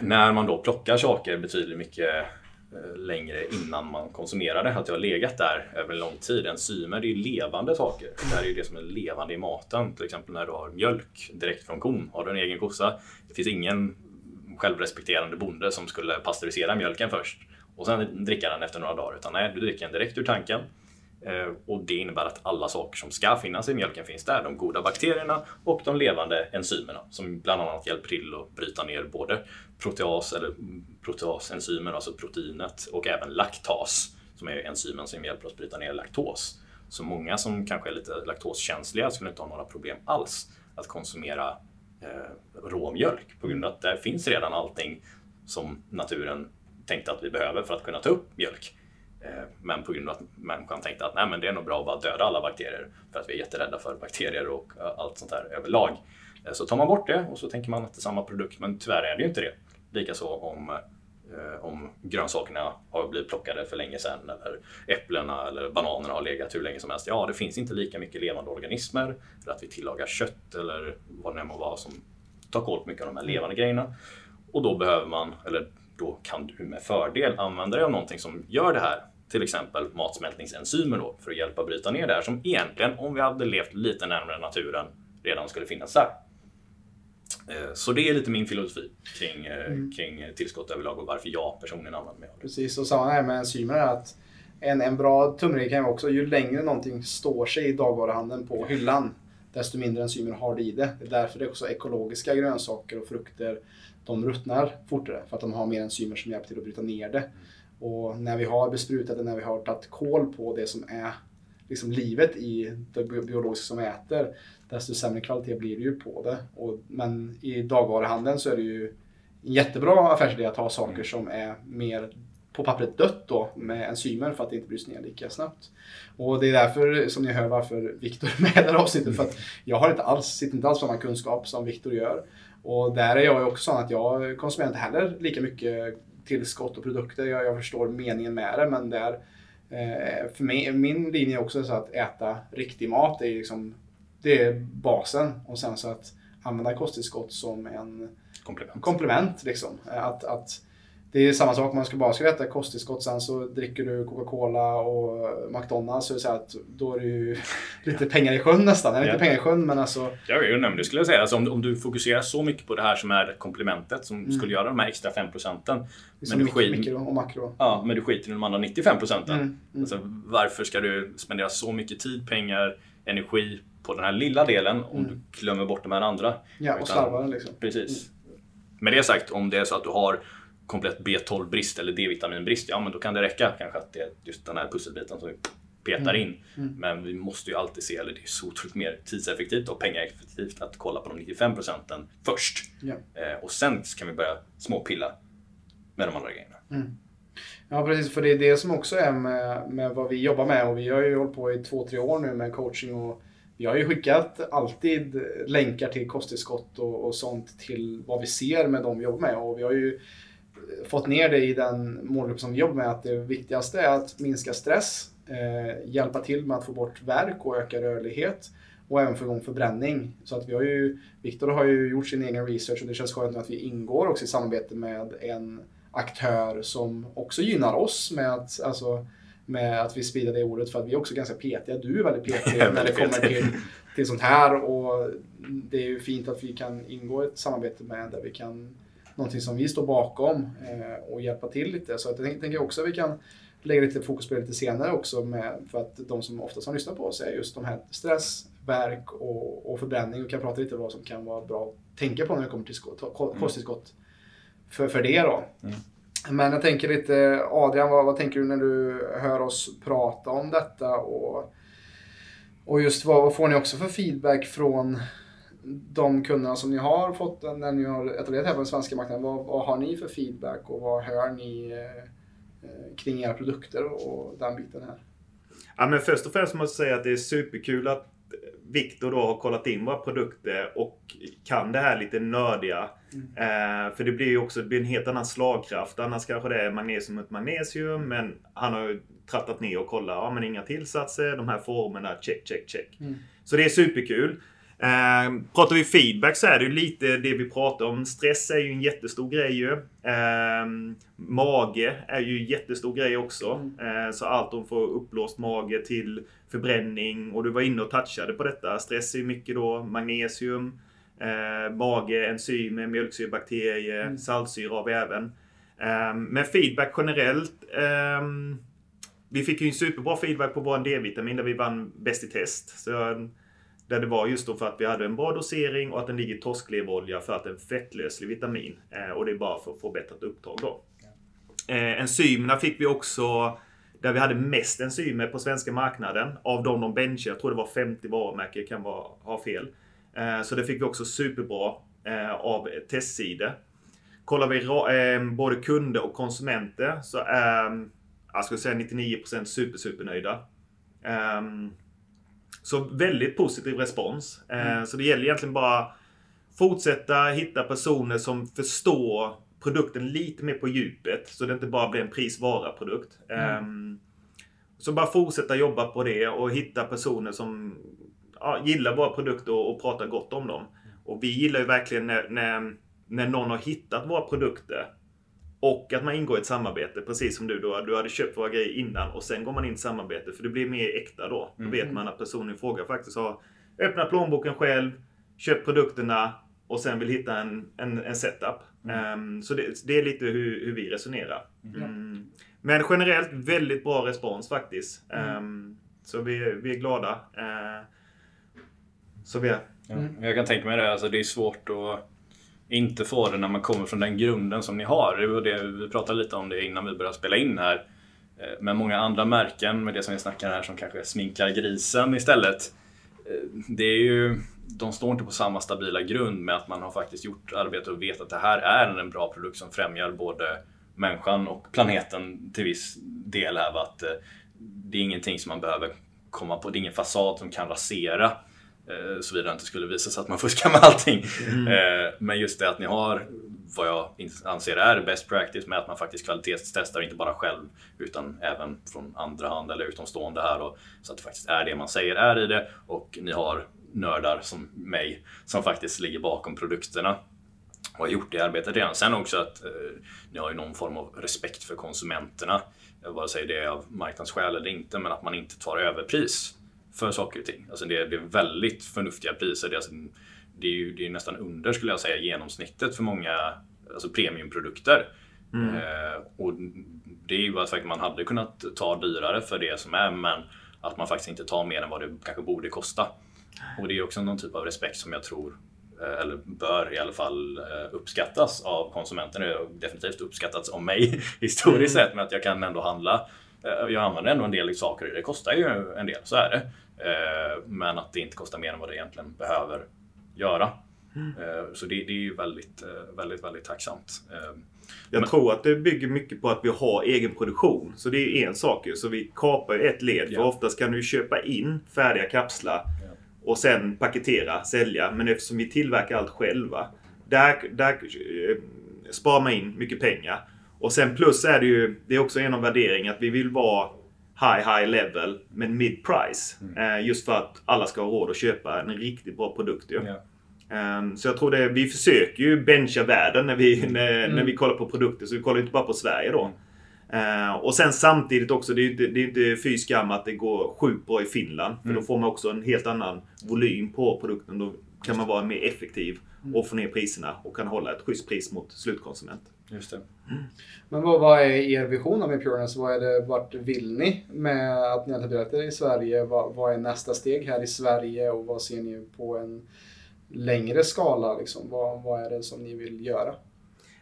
när man då plockar saker betydligt mycket eh, längre innan man konsumerar det. Att det har legat där över en lång tid. Enzymer det är levande saker. Det här är ju det som är levande i maten. Till exempel när du har mjölk direkt från kon. Har du en egen kossa. Det finns ingen självrespekterande bonde som skulle pastörisera mjölken först och sen dricka den efter några dagar. Utan nej, du dricker den direkt ur tanken. Eh, och det innebär att alla saker som ska finnas i mjölken finns där. De goda bakterierna och de levande enzymerna som bland annat hjälper till att bryta ner både proteas eller proteasenzymer, alltså proteinet, och även laktas som är enzymen som hjälper oss bryta ner laktos. Så många som kanske är lite laktoskänsliga skulle inte ha några problem alls att konsumera eh, råmjölk på grund av att där finns redan allting som naturen tänkte att vi behöver för att kunna ta upp mjölk. Eh, men på grund av att människan tänkte att Nej, men det är nog bra att bara döda alla bakterier för att vi är jätterädda för bakterier och eh, allt sånt här överlag. Eh, så tar man bort det och så tänker man att det är samma produkt, men tyvärr är det ju inte det. Likaså om eh, om grönsakerna har blivit plockade för länge sedan eller äpplena eller bananerna har legat hur länge som helst. Ja, det finns inte lika mycket levande organismer eller att vi tillagar kött eller vad det än må vara som tar koll på mycket av de här levande grejerna. Och då behöver man, eller då kan du med fördel använda dig av någonting som gör det här. Till exempel matsmältningsenzymer då, för att hjälpa bryta ner det här som egentligen, om vi hade levt lite närmare naturen, redan skulle finnas där. Eh, så det är lite min filosofi kring, eh, mm. kring tillskott överlag och varför jag personligen använder mig av det. Precis, och samma här med enzymer är att en, en bra tumregel kan vara också, ju längre någonting står sig i dagvaruhandeln på hyllan, desto mindre enzymer har det i det. Det är därför det är också ekologiska grönsaker och frukter de ruttnar fortare för att de har mer enzymer som hjälper till att bryta ner det. Och när vi har besprutat det, när vi har tagit koll på det som är liksom livet i det biologiska som vi äter, desto sämre kvalitet blir det ju på det. Och, men i dagvaruhandeln så är det ju en jättebra affärsidé att ha saker som är mer på pappret dött då med enzymer för att det inte bryts ner lika snabbt. Och det är därför som ni hör varför Viktor är med i det här avsnittet. För att jag har inte alls, sitter inte alls samma kunskap som Viktor gör. Och där är jag ju också sån att jag konsumerar inte heller lika mycket tillskott och produkter. Jag, jag förstår meningen med det men där eh, för mig, min linje är också så att äta riktig mat är liksom det är basen och sen så att använda kosttillskott som en komplement. komplement liksom. Att, att det är samma sak man ska bara ska äta kosttillskott sen så dricker du Coca-Cola och McDonalds så är så att då är det ju [LAUGHS] lite pengar i sjön nästan. Eller ja. inte pengar i sjön men alltså. Jag vet inte, det skulle jag säga. Alltså, om, om du fokuserar så mycket på det här som är komplementet som mm. skulle göra de här extra 5 procenten. Men, du skit, mikro och makro. Ja, men du skiter i de andra 95 procenten. Mm. Mm. Alltså, varför ska du spendera så mycket tid, pengar, energi på den här lilla delen om mm. du glömmer bort de här andra? Ja, och slarvar liksom. Precis. Med det sagt, om det är så att du har komplett B12-brist eller D-vitaminbrist, ja men då kan det räcka kanske att det är just den här pusselbiten som petar in. Men vi måste ju alltid se, eller det är så otroligt mer tidseffektivt och pengaeffektivt att kolla på de 95 procenten först. Ja. Eh, och sen kan vi börja småpilla med de andra grejerna. Ja, precis. För det är det som också är med, med vad vi jobbar med. Och vi har ju hållit på i två, tre år nu med coaching. Och vi har ju skickat alltid länkar till kosttillskott och, och sånt till vad vi ser med de vi jobbar med. Och vi har ju eh, fått ner det i den målgrupp som vi jobbar med att det viktigaste är att minska stress, eh, hjälpa till med att få bort värk och öka rörlighet och även få igång förbränning. Så att vi har ju, Viktor har ju gjort sin egen research och det känns skönt att vi ingår också i samarbete med en aktör som också gynnar oss med att, alltså, med att vi sprider det ordet för att vi är också ganska petiga. Du är väldigt [LAUGHS] petig när det kommer till, till sånt här och det är ju fint att vi kan ingå i ett samarbete med där vi kan någonting som vi står bakom eh, och hjälpa till lite. Så jag tänker- också att vi kan lägga lite fokus på det lite senare också med, för att de som oftast har lyssnat på oss är just de här stress, värk och, och förbränning och kan prata lite om vad som kan vara bra att tänka på när det kommer till skott, ko- kosttillskott för, för det då. Mm. Men jag tänker lite, Adrian, vad, vad tänker du när du hör oss prata om detta? Och, och just vad, vad får ni också för feedback från de kunderna som ni har fått när ni har etablerat här på den svenska marknaden? Vad, vad har ni för feedback och vad hör ni eh, kring era produkter och den biten här? Ja, men först och främst måste jag säga att det är superkul att Viktor då har kollat in våra produkter och kan det här lite nördiga. Eh, för det blir ju också det blir en helt annan slagkraft. Annars kanske det är magnesium mot magnesium. Men han har ju trattat ner och kollat. Ja, men inga tillsatser. De här formerna. Check, check, check. Mm. Så det är superkul. Eh, pratar vi feedback så är det ju lite det vi pratar om. Stress är ju en jättestor grej ju. Eh, mage är ju en jättestor grej också. Eh, så allt om får uppblåst mage till förbränning. Och du var inne och touchade på detta. Stress är ju mycket då magnesium, eh, mage, enzymer, mjölksyrebakterier, Mm. saltsyra har vi även. Eh, men feedback generellt. ehm, vi fick ju en superbra feedback på vår D-vitamin där vi vann bäst i test. Så, där det var just då för att vi hade en bra dosering och att den ligger i torskleverolja för att det är en fettlöslig vitamin. Eh, och det är bara för att få bättre upptag då. Eh, enzymerna fick vi också där vi hade mest enzymer på svenska marknaden. Av de de benchade, jag tror det var 50 varumärken, jag kan vara, ha fel. Eh, så det fick vi också superbra eh, av testsidor. Kollar vi eh, både kunder och konsumenter så är jag skulle säga 99% super, super nöjda. Ehm, så väldigt positiv respons. Eh, Så det gäller egentligen bara fortsätta hitta personer som förstår produkten lite mer på djupet. Så det inte bara blir en pris-vara-produkt. Ehm, Så bara fortsätta jobba på det och hitta personer som ja, gillar våra produkter och, och pratar gott om dem. Och vi gillar ju verkligen när, när, när någon har hittat våra produkter och att man ingår i ett samarbete, precis som du då. Du hade köpt våra grejer innan och sen går man in i samarbete för det blir mer äkta då. Då vet man att personen i fråga faktiskt har öppnat plånboken själv, köpt produkterna och sen vill hitta en, en, en setup. Ehm, så det, det är lite hur, hur vi resonerar. Mm. Men generellt väldigt bra respons faktiskt. Ehm, så vi, vi är glada. Eh, så vi är... Ja, Jag kan tänka mig det. Alltså, det är svårt att inte få det när man kommer från den grunden som ni har. Det vi pratade lite om det innan vi började spela in här. Eh, Men många andra märken med det som vi snackar här som kanske sminkar grisen istället. eh, Det är ju, de står inte på samma stabila grund med att man har faktiskt gjort arbete och vet att det här är en bra produkt som främjar både människan och planeten till viss del. Här, att eh, det är ingenting som man behöver komma på, det är ingen fasad som kan rasera. Eh, Såvida det inte skulle visa sig att man fuskar med allting. Eh, Men just det att ni har vad jag anser är best practice med att man faktiskt kvalitetstestar inte bara själv utan även från andra hand eller utomstående här. Och, så att det faktiskt är det man säger är i det och ni har nördar som mig som faktiskt ligger bakom produkterna och har gjort det arbetet redan. Sen också att eh, ni har ju någon form av respekt för konsumenterna. Vare sig det är av marknadsskäl eller inte, men att man inte tar överpris för saker och ting. Alltså det, det är väldigt förnuftiga priser. Det är, alltså, det är ju det är nästan under, skulle jag säga, genomsnittet för många alltså premiumprodukter. Eh, och det är ju faktum man hade kunnat ta dyrare för det som är, men att man faktiskt inte tar mer än vad det kanske borde kosta. Och det är också någon typ av respekt som jag tror eh, eller bör i alla fall eh, uppskattas av konsumenterna. Det har definitivt uppskattats av mig [LAUGHS] historiskt sett med att jag kan ändå handla jag använder ändå en del saker. Det kostar ju en del, så är det. Eh, men att det inte kostar mer än vad det egentligen behöver göra. Mm. Så det, det, är ju väldigt, väldigt, väldigt tacksamt. Jag men, tror att det bygger mycket på att vi har egen produktion. Så det är en sak ju. Så vi kapar ett led. Ja. För oftast kan du köpa in färdiga kapslar ja. och sen paketera, sälja. Men eftersom vi tillverkar allt själva. Där, där sparar man in mycket pengar. Och sen plus är det ju, det är också en av värderingarna att vi vill vara high, high level men mid price. Mm. Eh, just för att alla ska ha råd att köpa en riktigt bra produkt. Ju. Yeah. Um, så jag tror det, vi försöker ju bencha världen när vi, när, mm. när vi kollar på produkter. Så vi kollar inte bara på Sverige då. Uh, och sen samtidigt också, det är inte, det är inte fy skam att det går sjukt bra i Finland. För mm. då får man också en helt annan volym på produkten. Då kan man vara mer effektiv mm. och få ner priserna och kan hålla ett schysst pris mot slutkonsument. Just det. Men vad, vad, är er vision av Impurance? Vad är det, vart vill ni med att ni har etablerat er i Sverige? Vad, vad, är nästa steg här i Sverige och vad ser ni på en längre skala? Liksom? Vad, vad är det som ni vill göra?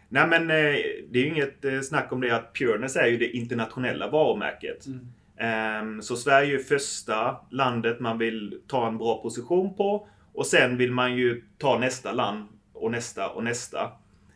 Nej men eh, det är ju inget eh, snack om det att Pureness är ju det internationella varumärket. Mm. Ehm, så Sverige är första landet man vill ta en bra position på. Och sen vill man ju ta nästa land och nästa och nästa.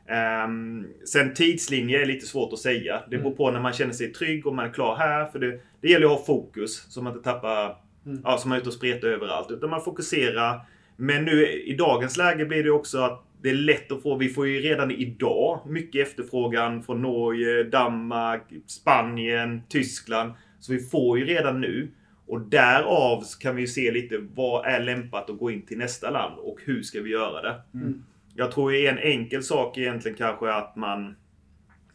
Um, sen tidslinje är lite svårt att säga. Det beror mm. på när man känner sig trygg och man är klar här. För det, det gäller att ha fokus så man inte tappar, mm. ja, så man är ute och spretar överallt. Utan man fokuserar. Men nu i dagens läge blir det också att det är lätt att få, vi får ju redan idag mycket efterfrågan från Norge, Danmark, Spanien, Tyskland. Så vi får ju redan nu. Och därav kan vi se lite vad är lämpat att gå in till nästa land och hur ska vi göra det. Mm. Jag tror en enkel sak egentligen kanske att man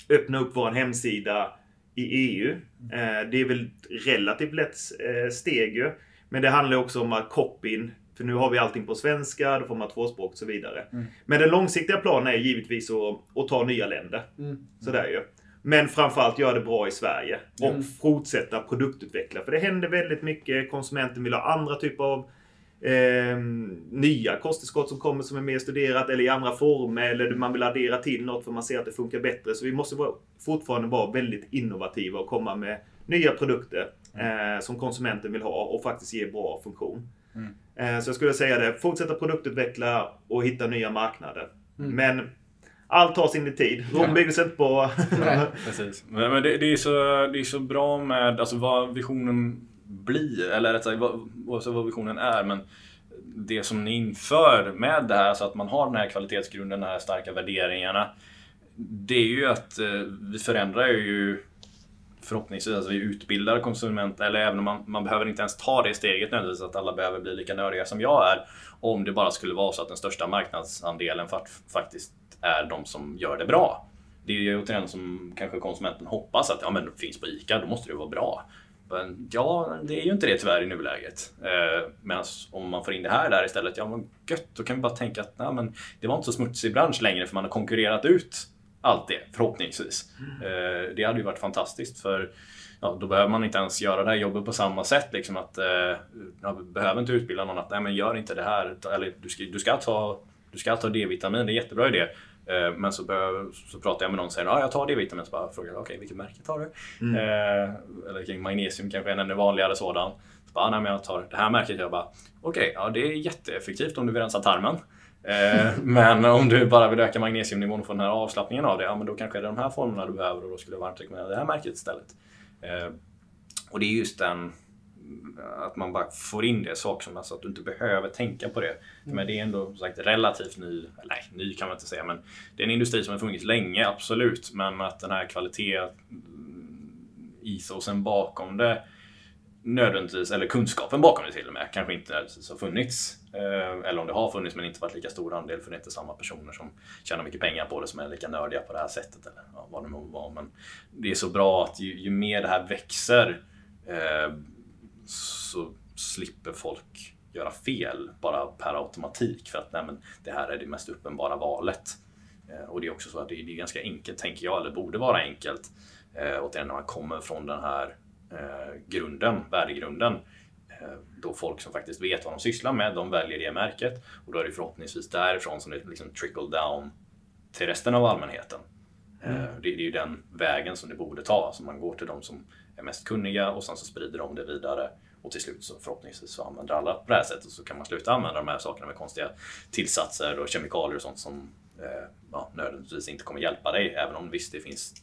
öppnar upp vår hemsida i EU. Eh, det är väl relativt lätt eh, steg ju. Men det handlar också om att copyn för nu har vi allting på svenska, då får man tvåspråk och så vidare. Mm. Men den långsiktiga planen är givetvis att, att ta nya länder. Mm. Sådär ju. Men framförallt göra det bra i Sverige. Och mm. fortsätta produktutveckla. För det händer väldigt mycket. Konsumenten vill ha andra typer av eh, nya kosttillskott som kommer som är mer studerat eller i andra former eller man vill addera till något för man ser att det funkar bättre. Så vi måste vara, fortfarande vara väldigt innovativa och komma med nya produkter eh, som konsumenten vill ha och faktiskt ge bra funktion. Mm. Eh, så jag skulle säga det, fortsätta produktutveckla och hitta nya marknader. Mm. Men allt tar sin tid. Rom byggs inte på... [LAUGHS] Precis. Men, men det, det, är så, det är så bra med alltså, vad visionen bli, eller rätt sagt oavsett vad visionen är. Men det som ni inför med det här, så att man har den här kvalitetsgrunden, de här starka värderingarna. Det är ju att eh, vi förändrar ju förhoppningsvis, alltså vi utbildar konsumenter, eller även om man, man behöver inte ens ta det steget nödvändigtvis att alla behöver bli lika nördiga som jag är. Om det bara skulle vara så att den största marknadsandelen faktiskt är de som gör det bra. Det är ju återigen som kanske konsumenten hoppas att ja, men det finns på ICA, då måste det vara bra. Men ja, det är ju inte det tyvärr i nuläget. Eh, Medan om man får in det här där istället, ja men gött, då kan vi bara tänka att nej, men det var inte så smutsig bransch längre för man har konkurrerat ut allt det förhoppningsvis. Mm. det hade ju varit fantastiskt för ja, då behöver man inte ens göra det här jobbet på samma sätt. Liksom att, eh, jag behöver inte utbilda någon att nej, men gör inte det här. Eller du ska, du ska ta, du ska ta D-vitamin, det är jättebra idé. Eh, men så, bör, så pratar jag med någon och säger att ah, jag tar D-vitamin. Så bara jag okej, okay, vilket märke tar du? Mm. Eh, eller kring magnesium kanske är en ännu vanligare sådan. Så bara, ah, nej, men jag tar det här märket. Jag bara okej, okay, ja, det är jätteeffektivt om du vill rensa tarmen. Eh, [LAUGHS] men om du bara vill öka magnesiumnivån och få den här avslappningen av det, ja men då kanske det är de här formerna du behöver och då skulle jag varmt rekommendera det här märket istället. Eh, och det är just den att man bara får in det sak som alltså att du inte behöver tänka på det. Mm. Men det är ändå sagt relativt ny, eller nej, ny kan man inte säga, men det är en industri som har funnits länge, absolut. Men att den här kvalitet, ethos bakom det nödvändigtvis, eller kunskapen bakom det till och med, kanske inte har funnits. Eh, eller om det har funnits men inte varit lika stor andel för det är inte samma personer som tjänar mycket pengar på det som är lika nördiga på det här sättet. Eller vad det må vara. Men det är så bra att ju, ju mer det här växer eh, så slipper folk göra fel bara per automatik för att nej, men det här är det mest uppenbara valet. Eh, och det är också så att det är, ganska enkelt, tänker jag, eller borde vara enkelt. Eh, och när man kommer från den här eh, grunden, värdegrunden, då folk som faktiskt vet vad de sysslar med, de väljer det märket och då är det förhoppningsvis därifrån som det liksom trickle down till resten av allmänheten. Mm. Det, det, är ju den vägen som det borde ta. Alltså man går till de som är mest kunniga och sen så sprider de det vidare och till slut så förhoppningsvis så använder alla på det här sättet så kan man sluta använda de här sakerna med konstiga tillsatser och kemikalier och sånt som eh, ja, nödvändigtvis inte kommer hjälpa dig. Även om visst det finns,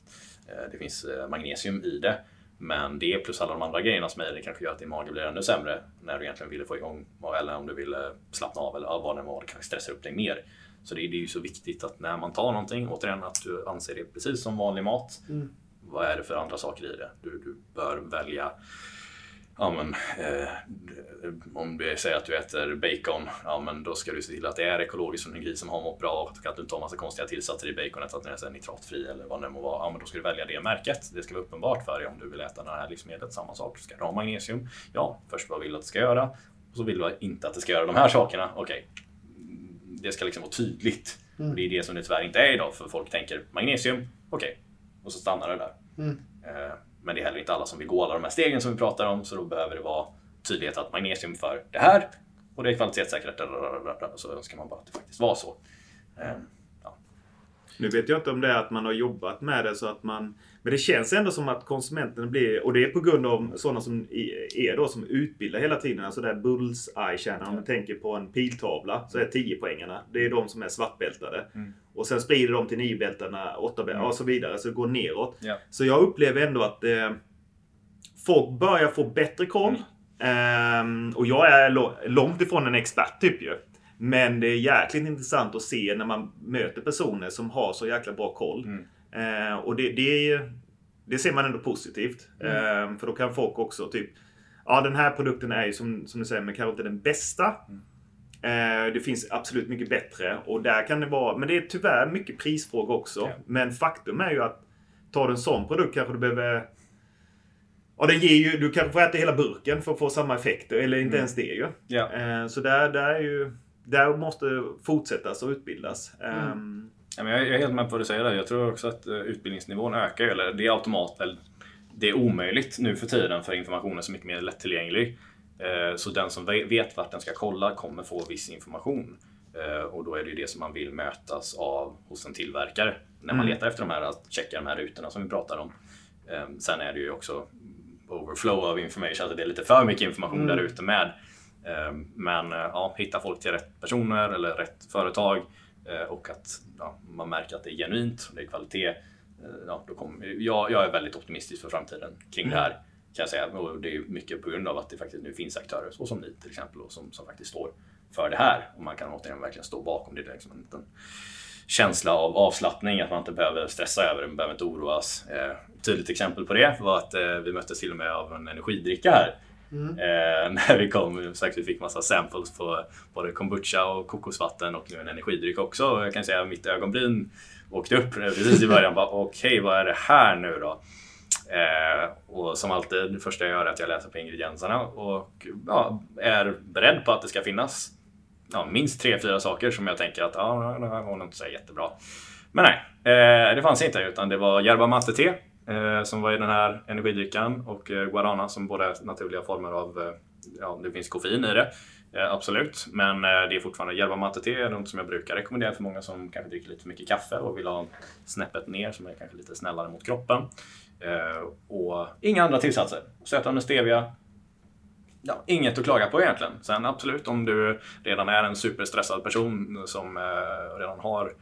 eh, det finns eh, magnesium i det. Men det plus alla de andra grejerna som är i det kanske gör att din mage blir ännu sämre när du egentligen ville få igång eller om du vill slappna av eller vad det var, det kanske stressar upp dig mer. Så det är, det är ju så viktigt att när man tar någonting, återigen att du anser det precis som vanlig mat. Mm. Vad är det för andra saker i det? Du, du bör välja ja, men, eh, om du säger att du äter bacon, ja, men då ska du se till att det är ekologiskt från en gris som har mått bra och att du inte har massa konstiga tillsatser i baconet, att den är nitratfri eller vad det må vara. Ja, men då ska du välja det märket. Det ska vara uppenbart för dig om du vill äta det här livsmedlet. Samma sak, ska du ha magnesium? Ja, först vad vill du att det ska göra? Och så vill du inte att det ska göra de här sakerna. Okej, okay. det ska liksom vara tydligt. Mm. Och det är det som det tyvärr inte är idag, för folk tänker magnesium, okej, okay. Och så stannar det där. Mm. Eh, men det är heller inte alla som vill gå alla de här stegen som vi pratar om, så då behöver det vara tydlighet att magnesium för det här och det är kvalitetssäkrat. Så önskar man bara att det faktiskt var så. Ehm, ja. Nu vet jag inte om det är att man har jobbat med det så att man men det känns ändå som att konsumenten blir, och det är på grund av sådana som er då som utbildar hela tiden. Alltså där bullseye-kärnan, om man tänker på en piltavla så är 10 poängarna Det är de som är svartbältade. Mm. Och sen sprider de till 9-bältarna, 8 bältarna mm. och så vidare. Så det går neråt. Ja. Så jag upplever ändå att eh, folk börjar få bättre koll. Mm. Um, och jag är långt ifrån en expert typ ju. Men det är jäkligt intressant att se när man möter personer som har så jäkla bra koll. Mm. Eh, och det, det, det, ser man ändå positivt. Mm. Eh, för då kan folk också typ Ja den här produkten är ju som, som du säger men kanske inte den bästa. Eh, det finns absolut mycket bättre och där kan det vara Men det är tyvärr mycket prisfråga också. Okay. Men faktum är ju att Tar du en sån produkt kanske du behöver Ja, det ger ju, du kan få äta hela burken för att få samma effekter. Eller inte mm. ens det ju. Ja. Eh, så där, där, är ju, där måste fortsättas och utbildas. Mm. Um, Ja, men jag är helt med på vad du säger där. Jag tror också att eh, utbildningsnivån ökar. Eller det är automat, eller det är omöjligt nu för tiden för informationen är så mycket mer lättillgänglig. Eh, så den som vet vart den ska kolla kommer få viss information. Eh, och då är det ju det som man vill mötas av hos en tillverkare när man mm. letar efter de här, att checka de här rutorna som vi pratar om. Sen är det ju också overflow of information, alltså det är lite för mycket information mm. där ute med. Men ja, hitta folk till rätt personer eller rätt företag Eh, och att ja, man märker att det är genuint, det är kvalitet. Eh, ja, då kommer, jag, jag är väldigt optimistisk för framtiden kring mm. det här. Kan jag säga. Och det är mycket på grund av att det faktiskt nu finns aktörer, så som ni till exempel, och som, som faktiskt står för det här. Och man kan återigen verkligen stå bakom det. det är liksom en liten känsla av avslappning, att man inte behöver stressa över det, man behöver inte oroas. Eh, tydligt exempel på det var att eh, vi möttes till och med av en energidricka här Mm. Eh, [LAUGHS] när vi kom. Så vi fick massa samples på både kombucha och kokosvatten och nu en energidryck också. Jag kan säga att mitt ögonbryn åkte upp precis i början. Okej, okay, vad är det här nu då? Eh, och som alltid, det första jag gör är att jag läser på ingredienserna och ja, är beredd på att det ska finnas ja, minst tre, fyra saker som jag tänker att ah, det här var nog inte så jättebra. Men nej, eh, det fanns inte utan det var yerba mate te eh, som var i den här energidrycken och eh, guarana som båda är naturliga former av, eh, ja det finns koffein i det. Eh, absolut, men eh, det är fortfarande yerba mate-te något som jag brukar rekommendera för många som kanske dricker lite för mycket kaffe och vill ha snäppet ner som är kanske lite snällare mot kroppen. Eh, och inga andra tillsatser. Sötande stevia, Ja, inget att klaga på egentligen. Sen absolut om du redan är en superstressad person som eh, redan har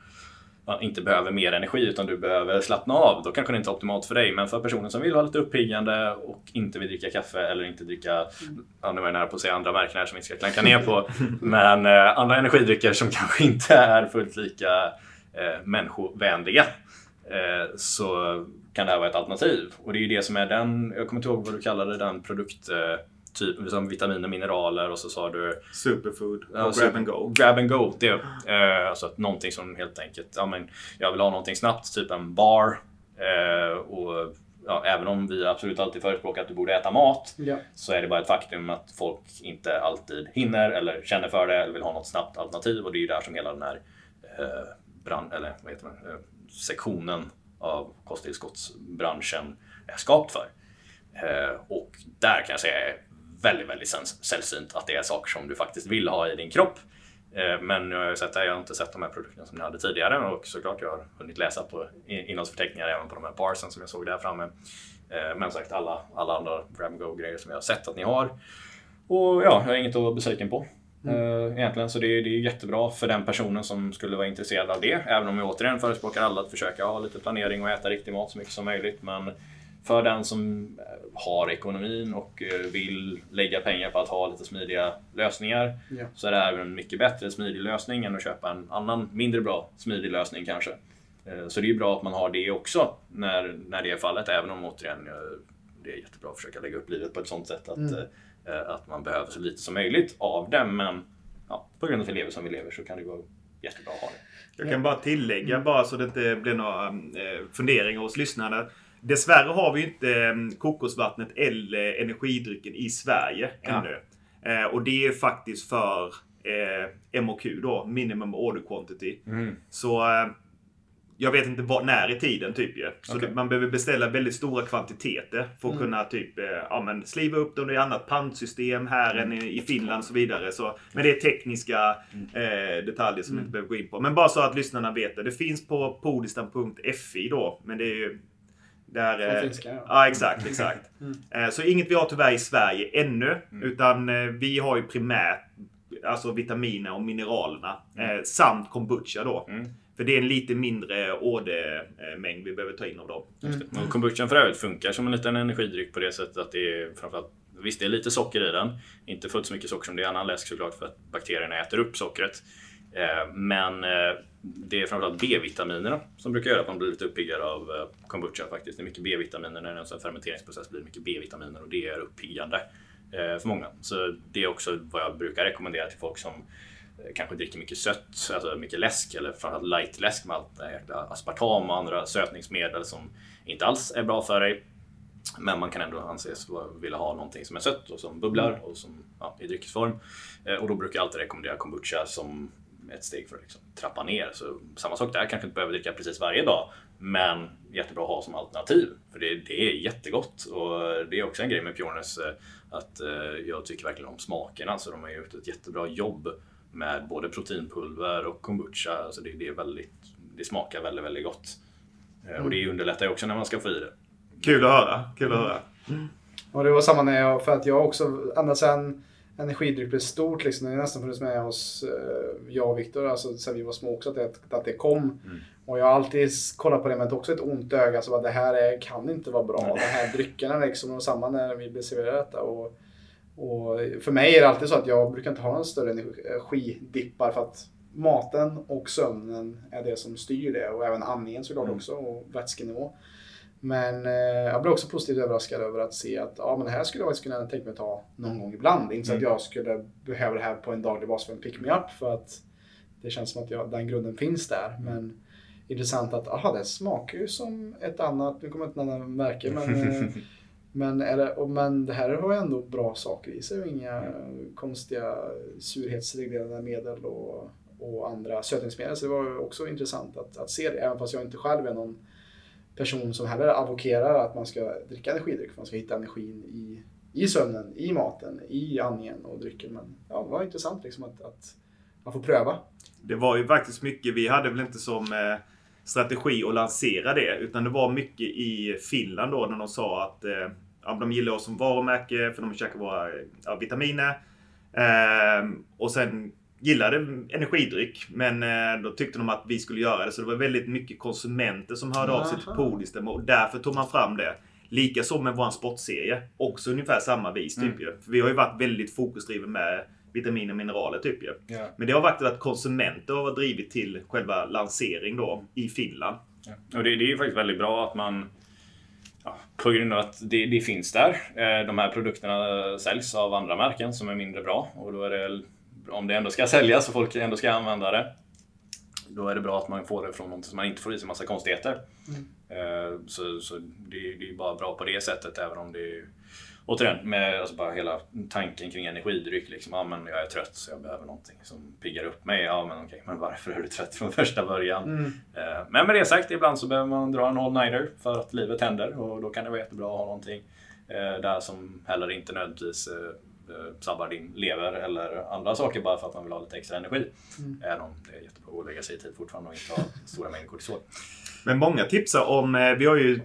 inte behöver mer energi utan du behöver slappna av, då kanske det inte är optimalt för dig. Men för personen som vill vara lite uppiggande och inte vill dricka kaffe eller inte dricka, mm. ja, nu var jag nära på att säga andra märken här som vi inte ska klanka ner på, [LAUGHS] men eh, andra energidrycker som [LAUGHS] kanske inte är fullt lika eh, människovänliga. Eh, så kan det här vara ett alternativ. Och det är ju det som är den, jag kommer inte ihåg vad du kallade den produkt eh, typ som vitaminer, mineraler och så sa du Superfood och ja, grab and go. Grab and go. Det, eh, alltså att någonting som helt enkelt, ja, men jag vill ha någonting snabbt, typ en bar. Eh, och ja, även om vi absolut alltid förespråkar att du borde äta mat ja. så är det bara ett faktum att folk inte alltid hinner eller känner för det eller vill ha något snabbt alternativ och det är ju där som hela den här eh, brand, eller vad heter det, eh, sektionen av kosttillskottsbranschen är skapt för. Eh, och där kan jag säga väldigt, väldigt sällsynt att det är saker som du faktiskt vill ha i din kropp. Eh, men eh, nu har jag sett det, jag har inte sett de här produkterna som ni hade tidigare och såklart jag har hunnit läsa på innehållsförteckningar även på de här parsen som jag såg där framme. Men sagt alla, alla andra Ramgo-grejer som jag har sett att ni har. Och ja, jag har inget att vara besviken på. Mm. Egentligen, så det är, det är jättebra för den personen som skulle vara intresserad av det. Även om jag återigen förespråkar alla att försöka ha lite planering och äta riktig mat så mycket som möjligt. Men för den som har ekonomin och vill lägga pengar på att ha lite smidiga lösningar ja. så är det här en mycket bättre smidig lösning än att köpa en annan mindre bra smidig lösning kanske. Så det är bra att man har det också när, när det är fallet, även om återigen det är jättebra att försöka lägga upp livet på ett sånt sätt att mm Eh, att man behöver så lite som möjligt av det. Men ja, på grund av att vi lever som vi lever så kan det gå jättebra att ha det. Jag kan bara tillägga, mm. bara så det inte blir några eh, funderingar hos lyssnarna. Dessvärre har vi inte mm, kokosvattnet eller energidrycken i Sverige ja. ännu. Eh, och det är faktiskt för MOQ då, Minimum Order Quantity. Mm. Så jag vet inte var, när i tiden typ ju. Så okay. det, man behöver beställa väldigt stora kvantiteter för att mm. kunna typ, eh, ja, men sliva upp dem i annat pantsystem här mm. än i, i, Finland och så vidare. Så, men det är tekniska mm. eh, detaljer som vi inte mm. behöver gå in på. Men bara så att lyssnarna vet det. Det finns på podistan.fi då. Men det är ju där, eh, finska, ja. ja. exakt, exakt. [LAUGHS] Mm. Eh, så inget vi har tyvärr i Sverige ännu. Mm. Utan vi har ju primärt alltså vitaminer och mineralerna. Mm. samt kombucha då. För det är en lite mindre ådermängd vi behöver ta in av dem. Mm. Och kombuchan för övrigt funkar som en liten energidryck på det sättet att det är framförallt Visst, det är lite socker i den. Inte fullt så mycket socker som det är i annan läsk såklart för att bakterierna äter upp sockret. Eh, men eh, det är framförallt B-vitaminerna som brukar göra att man blir lite uppiggad av eh, kombucha faktiskt. Det är mycket B-vitaminer när en fermenteringsprocess blir mycket B-vitaminer och det är uppiggande för många. Så det är också vad jag brukar rekommendera till folk som kanske dricker mycket sött, alltså mycket läsk eller framförallt light-läsk med allt aspartam och andra sötningsmedel som inte alls är bra för dig. Men man kan ändå anses vilja ha någonting som är sött och som bubblar mm. och som ja, i dryckesform. Eh, och då brukar jag alltid rekommendera kombucha som ett steg för att liksom trappa ner. Så samma sak där, kanske inte behöver dricka precis varje dag. Men jättebra att ha som alternativ. För det, det är jättegott. Och det är också en grej med Pjornes eh, att jag tycker verkligen om smakerna. Så de har gjort ett jättebra jobb med både proteinpulver och kombucha. Alltså det, det, är väldigt, det smakar väldigt, väldigt gott. Mm. Och det mm. underlättar ju också när man ska få i det. Kul att höra. Kul att höra. Mm. Och det var samma när jag, för att jag också, ända sedan energidryck blev stort, liksom, det har nästan funnits med hos eh, jag och Viktor, alltså sen vi var små också, att det, att det kom. Mm. Och jag har alltid kollat på det med också ett ont öga, så att det här är, kan inte vara bra. Mm. De här dryckerna liksom, och samma när vi blev serverade detta. Och, och för mig är det alltid så att jag brukar inte ha någon större energidippar för att maten och sömnen är det som styr det och även andningen såklart mm. också och vätskenivå. Men eh, jag blev också positivt överraskad över att se att ja, men det här skulle jag faktiskt kunna tänka mig ta någon gång ibland. Inte så mm. att jag skulle behöva det här på en daglig bas för en pick-me-up för att det känns som att jag, den grunden finns där. Men intressant att aha, det smakar ju som ett annat, nu kommer jag inte nämna märke, men [LAUGHS] eh, Men, är det, men det här har ändå bra saker i sig och inga mm. konstiga surhetsreglerande medel och, och andra sötningsmedel. Så det var också intressant att, att se det, även fast jag inte själv är någon person som heller advokerar att man ska dricka energidryck. Man ska hitta energin i, i sömnen, i maten, i andningen och drycken. Men ja, det var intressant liksom att, att man får pröva. Det var ju faktiskt mycket, vi hade väl inte som eh, strategi att lansera det. Utan det var mycket i Finland då när de sa att eh, ja, de gillar oss som varumärke för de käkar våra ja, vitaminer. Eh, och sen gillade energidryck. Men eh, då tyckte de att vi skulle göra det. Så det var väldigt mycket konsumenter som hörde Aha. av sig till Podistem och därför tog man fram det. Likaså med vår sportserie. Också ungefär samma vis. Typ, mm. För vi har ju varit väldigt fokusdriven med vitaminer och mineraler. Typ, ju. Yeah. Men det har varit att konsumenter har drivit till själva lansering då i Finland. Ja. Och det, det är ju faktiskt väldigt bra att man på grund av att det, det, finns där. Eh, de här produkterna säljs av andra märken som är mindre bra och då är det om det ändå ska säljas och folk ändå ska använda det. Då är det bra att man får det från något som man inte får i sig massa konstigheter. Mm. Eh, så, så det, det är bara bra på det sättet även om det är återigen, med alltså bara hela tanken kring energidryck. Liksom, ja, men jag är trött så jag behöver någonting som piggar upp mig. Ja, men okej, men varför är du trött från [LAUGHS] första början? Mm. Eh, men med det sagt, ibland så behöver man dra en all-nighter för att livet händer och då kan det vara jättebra att ha någonting eh, där som heller inte nödvändigtvis eh, sabbar din lever eller andra saker bara för att man vill ha lite extra energi. Mm. Även om det är jättebra att lägga sig i tid fortfarande och inte ha [LAUGHS] stora mängder kortisol. Men många tipsar om, vi har ju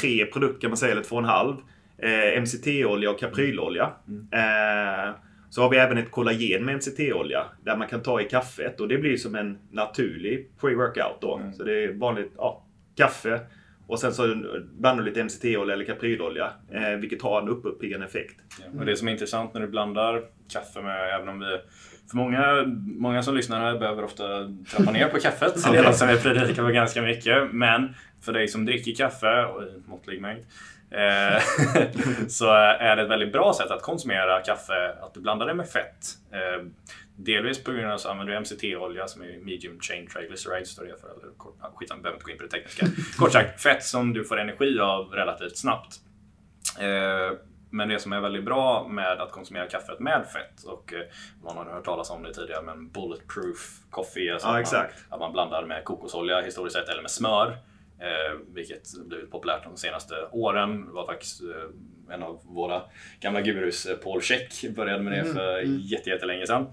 tre produkter kan man säga, eller två och en halv. Eh, MCT-olja och kaprylolja. Eh, så har vi även ett kollagen med MCT-olja där man kan ta i kaffet och det blir som en naturlig pre-workout då. Mm. Så det är vanligt ja, kaffe och sen så blandar du lite MCT-olja eller kaprylolja eh, vilket har en uppiggande effekt. Ja, och det som är intressant när du blandar kaffe med, även om vi för många, många som lyssnar här behöver ofta trappa ner på kaffet. [LAUGHS] Så det är något som jag predikar på ganska mycket. Men för dig som dricker kaffe, och i måttlig mängd, [LAUGHS] så är det ett väldigt bra sätt att konsumera kaffe att du blandar det med fett. Eh, delvis på grund av att du använder MCT-olja som är medium chain triglycerides står det för. Eller, kort- ja, skitsamma, behöver inte gå in på det tekniska. [LAUGHS] Kort sagt, fett som du får energi av relativt snabbt. Eh, men det som är väldigt bra med att konsumera kaffet med fett och eh, någon har hört talas om det tidigare men bulletproof coffee. Alltså Ja, att. Man, att man blandar med kokosolja historiskt sett eller med smör. Eh, vilket blivit populärt de senaste åren. Det var faktiskt eh, en av våra gamla gurus, eh, Paul Check, började med det Mm, för mm. jätte, jättelänge sedan.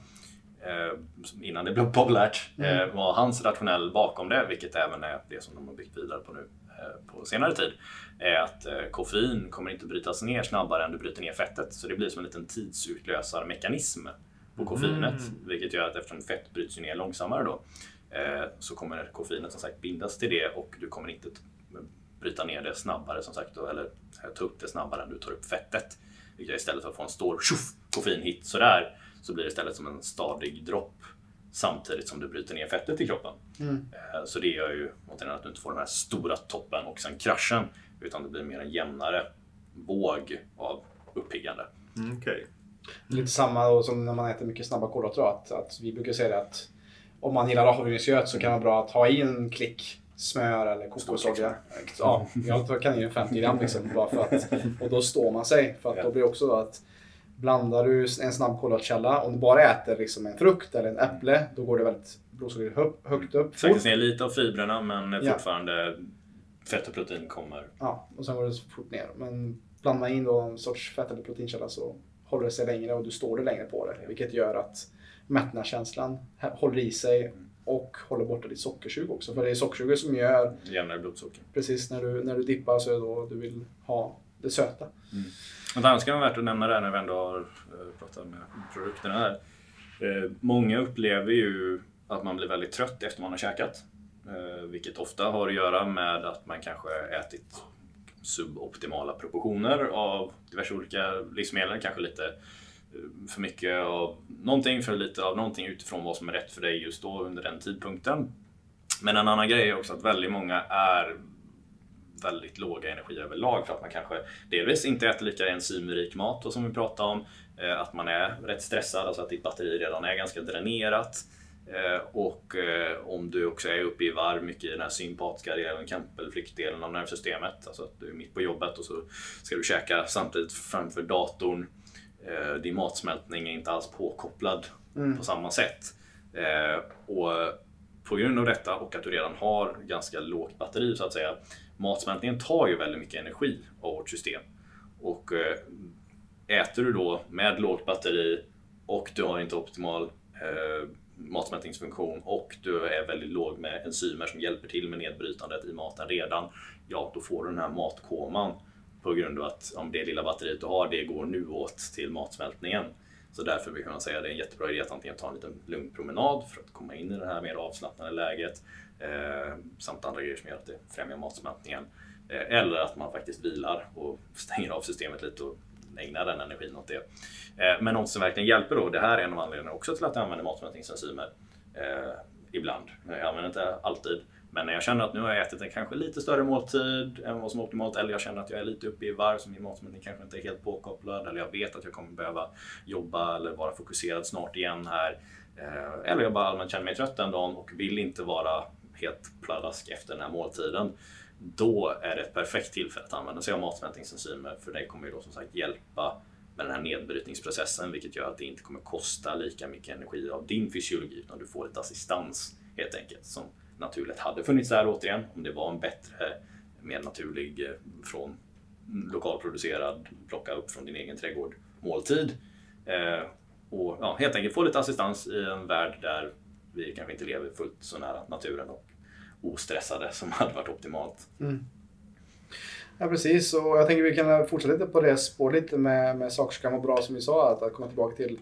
Eh, innan det blev populärt. Mm. Eh, var hans rationell bakom det, vilket även är det som de har byggt vidare på nu eh, på senare tid är att koffein kommer inte brytas ner snabbare än du bryter ner fettet. Så det blir som en liten tidsutlösarmekanism på koffeinet. Mm. Vilket gör att eftersom fett bryts ner långsammare då så kommer koffeinet som sagt bindas till det och du kommer inte bryta ner det snabbare som sagt eller eh, ta upp det snabbare än du tar upp fettet. Vilket istället för att få en stor tjoff koffeinhit sådär så blir det istället som en stadig dropp samtidigt som du bryter ner fettet i kroppen. Mm. Eh, Så det gör ju återigen att du inte får den här stora toppen och sen kraschen. Utan det blir mer en jämnare våg av uppiggande. Mm, Okej. Lite samma som när man äter mycket snabba kolhydrater. Att, att vi brukar säga det att om man gillar havregrynsgröt så kan det vara bra att ha i en klick smör eller kokosolja. Ja, jag kan i en 50 gram liksom. Bara för att, och då står man sig. För att då blir det också att blandar du en snabb kolhydratkälla, om du bara äter liksom en frukt eller en äpple, då går det väldigt blodsockret högt, högt upp. Saktas ner lite av fibrerna men fortfarande fett och protein kommer. Ja, och sen går det fort ner. Men blandar man in då en sorts fett eller proteinkälla så håller det sig längre och du står det längre på det. Vilket gör att mättnadskänslan håller i sig och håller borta ditt sockersug också. För det är sockersuget som gör, Jämnare blodsocker. precis när du, när du dippar så är det då du vill ha det söta. Något annat kan vara värt att nämna där när vi ändå har eh, pratat med produkterna här. Eh, Många upplever ju att man blir väldigt trött efter man har käkat. Eh, Vilket ofta har att göra med att man kanske ätit suboptimala proportioner av diverse olika livsmedel. Kanske lite Eh, för mycket av någonting, för lite av någonting utifrån vad som är rätt för dig just då under den tidpunkten. Men en annan grej är också att väldigt många är väldigt låga energi överlag för att man kanske delvis inte äter lika enzymrik mat som vi pratade om. Eh, att man är rätt stressad, alltså att ditt batteri redan är ganska dränerat. Eh, och om du också är uppe i varv mycket i den här sympatiska delen, kampelflyktdelen av nervsystemet. Alltså att du är mitt på jobbet och så ska du käka samtidigt framför datorn. Eh, Din matsmältning är inte alls påkopplad på samma sätt. Eh, Och på grund av detta och att du redan har ganska lågt batteri så att säga. Matsmältningen tar ju väldigt mycket energi av vårt system. Och eh, äter du då med lågt batteri och du har inte optimal eh, matsmältningsfunktion och du är väldigt låg med enzymer som hjälper till med nedbrytandet i maten redan. Ja, då får du den här matkoman på grund av att om det lilla batteriet du har, det går nu åt till matsmältningen. Så därför brukar man säga att det är en jättebra idé att antingen ta en liten lugn promenad för att komma in i det här mer avslappnade läget eh, samt andra grejer som gör att det främjar matsmältningen. Eh, eller att man faktiskt vilar och stänger av systemet lite och ägnar den energin åt det. Eh, men något som verkligen hjälper då, det här är en av anledningarna också till att jag använder matsmältningsenzymer eh, ibland. Jag använder inte alltid. Men när jag känner att nu har jag ätit en kanske lite större måltid än vad som är optimalt eller jag känner att jag är lite uppe i varv så min matsmältning kanske inte är helt påkopplad eller jag vet att jag kommer behöva jobba eller vara fokuserad snart igen här. Eh, eller jag bara allmänt känner mig trött den dagen och vill inte vara helt pladask efter den här måltiden. Då är det ett perfekt tillfälle att använda sig av matsmältningsenzymer för det kommer ju då som sagt hjälpa med den här nedbrytningsprocessen vilket gör att det inte kommer kosta lika mycket energi av din fysiologi utan du får lite assistans helt enkelt som naturligt hade funnits där återigen om det var en bättre, mer naturlig eh, från lokalproducerad, plocka upp från din egen trädgård måltid. Eh, och ja, helt enkelt få lite assistans i en värld där vi kanske inte lever fullt så nära naturen och ostressade som [LAUGHS] hade varit optimalt. Mm. Ja precis, och jag tänker vi kan fortsätta lite på det spåret lite med, med saker som kan vara bra som vi sa, att, att komma tillbaka till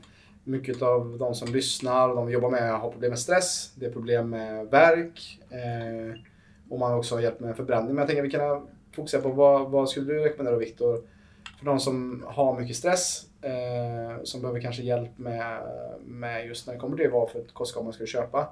mycket av de som lyssnar, och de jobbar med har problem med stress, det är problem med värk eh, och man har också hjälp med förbränning. Men jag tänker att vi kan fokusera på vad, vad skulle du rekommendera Viktor för de som har mycket stress, eh, som behöver kanske hjälp med, med just när det kommer till vad för ett kostskap man ska köpa.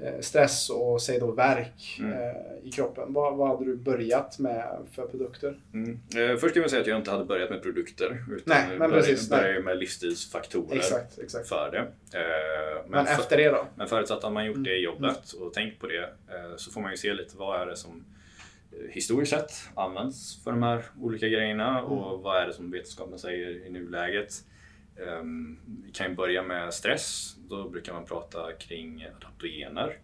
Eh, stress och säg då värk mm. eh, i kroppen. Vad, vad hade du börjat med för produkter? Mm. Eh, först kan jag säga att jag inte hade börjat med produkter. Utan nej, men började, precis. Började med livsstilsfaktorer exakt, exakt. för det. men, men efter det då? Men förutsatt att man gjort det mm. jobbet och tänkt på det så får man ju se lite vad är det som historiskt sett används för de här olika grejerna och mm. vad är det som vetenskapen säger i nuläget. Ehm, vi kan ju börja med stress. Då brukar man prata kring adaptogener.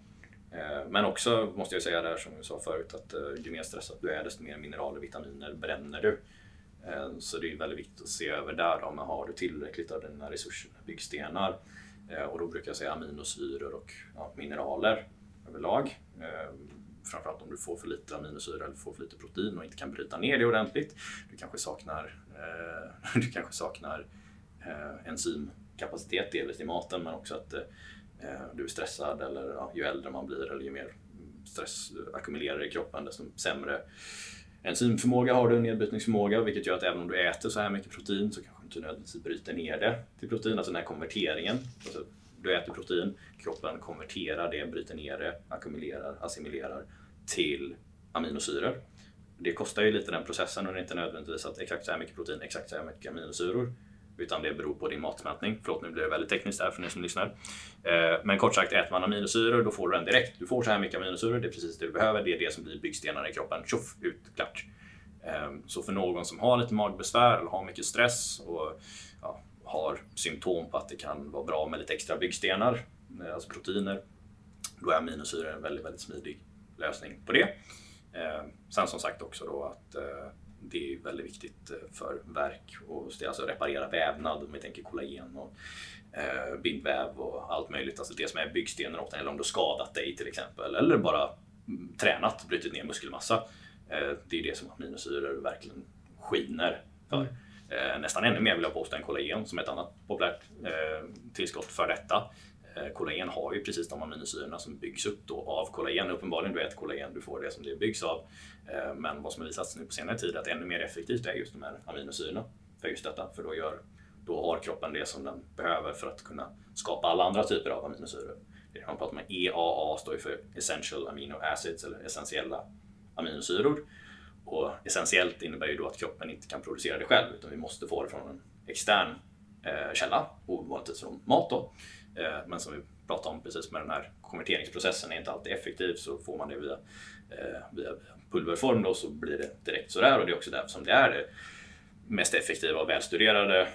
Ehm, men också måste jag säga där som vi sa förut att eh, ju mer stressad du är desto mer mineraler och vitaminer bränner du. Ehm, så det är väldigt viktigt att se över där då, men har du tillräckligt av dina resurser, byggstenar? Och då brukar jag säga aminosyror och ja, mineraler överlag. Framförallt om du får för lite aminosyra eller får för lite protein och inte kan bryta ner det ordentligt. Du kanske saknar, eh, [LAUGHS] du kanske saknar eh, enzymkapacitet delvis i maten men också att eh, du är stressad eller ja, ju äldre man blir eller ju mer stress ackumulerar i kroppen desto sämre enzymförmåga har du, nedbrytningsförmåga, vilket gör att även om du äter så här mycket protein så kanske du inte nödvändigtvis bryter ner det till protein, alltså den här konverteringen. Alltså, du äter protein, kroppen konverterar det, bryter ner det, ackumulerar, assimilerar till aminosyror. Det kostar ju lite den processen och det är inte nödvändigtvis att exakt så här mycket protein, exakt så här mycket aminosyror. Utan det beror på din matsmältning. Förlåt, nu blir det väldigt tekniskt här för ni som lyssnar. Eh, men kort sagt, äter man aminosyror då får du den direkt. Du får så här mycket aminosyror, det är precis det du behöver. Det är det som blir byggstenarna i kroppen. Tjoff, ut, klart. Ehm, så för någon som har lite magbesvär eller har mycket stress och ja, har symptom på att det kan vara bra med lite extra byggstenar, eh, alltså proteiner, då är aminosyror en väldigt, väldigt smidig lösning på det. Ehm, sen som sagt också då att eh, det är väldigt viktigt för verk och alltså reparera vävnad om vi tänker kollagen och bindväv och allt möjligt. Alltså det som är byggstenen åt eller om du skadat dig till exempel eller bara mm, tränat, brutit ner muskelmassa. Det är det som aminosyror verkligen skiner för. Mm. Eh, nästan ännu mer vill jag påstå än kollagen som är ett annat populärt eh, tillskott för detta. Eh, kollagen har ju precis de aminosyrorna som byggs upp då av kollagen. Uppenbarligen du äter kollagen, du får det som det byggs av. Eh, men vad som har visats nu på senare tid är att ännu mer effektivt är just de här aminosyrorna för just detta. För då, gör, då har kroppen det som den behöver för att kunna skapa alla andra typer av aminosyror. Det man pratar om EAA står ju för Essential Amino Acids eller essentiella aminosyror. Och essentiellt innebär ju då att kroppen inte kan producera det själv utan vi måste få det från en extern eh, källa, vanligtvis från mat då. Eh, men som vi pratade om precis med den här konverteringsprocessen är inte alltid effektiv så får man det via, eh, via pulverform då så blir det direkt sådär och det är också därför som det är det mest effektiva och välstuderade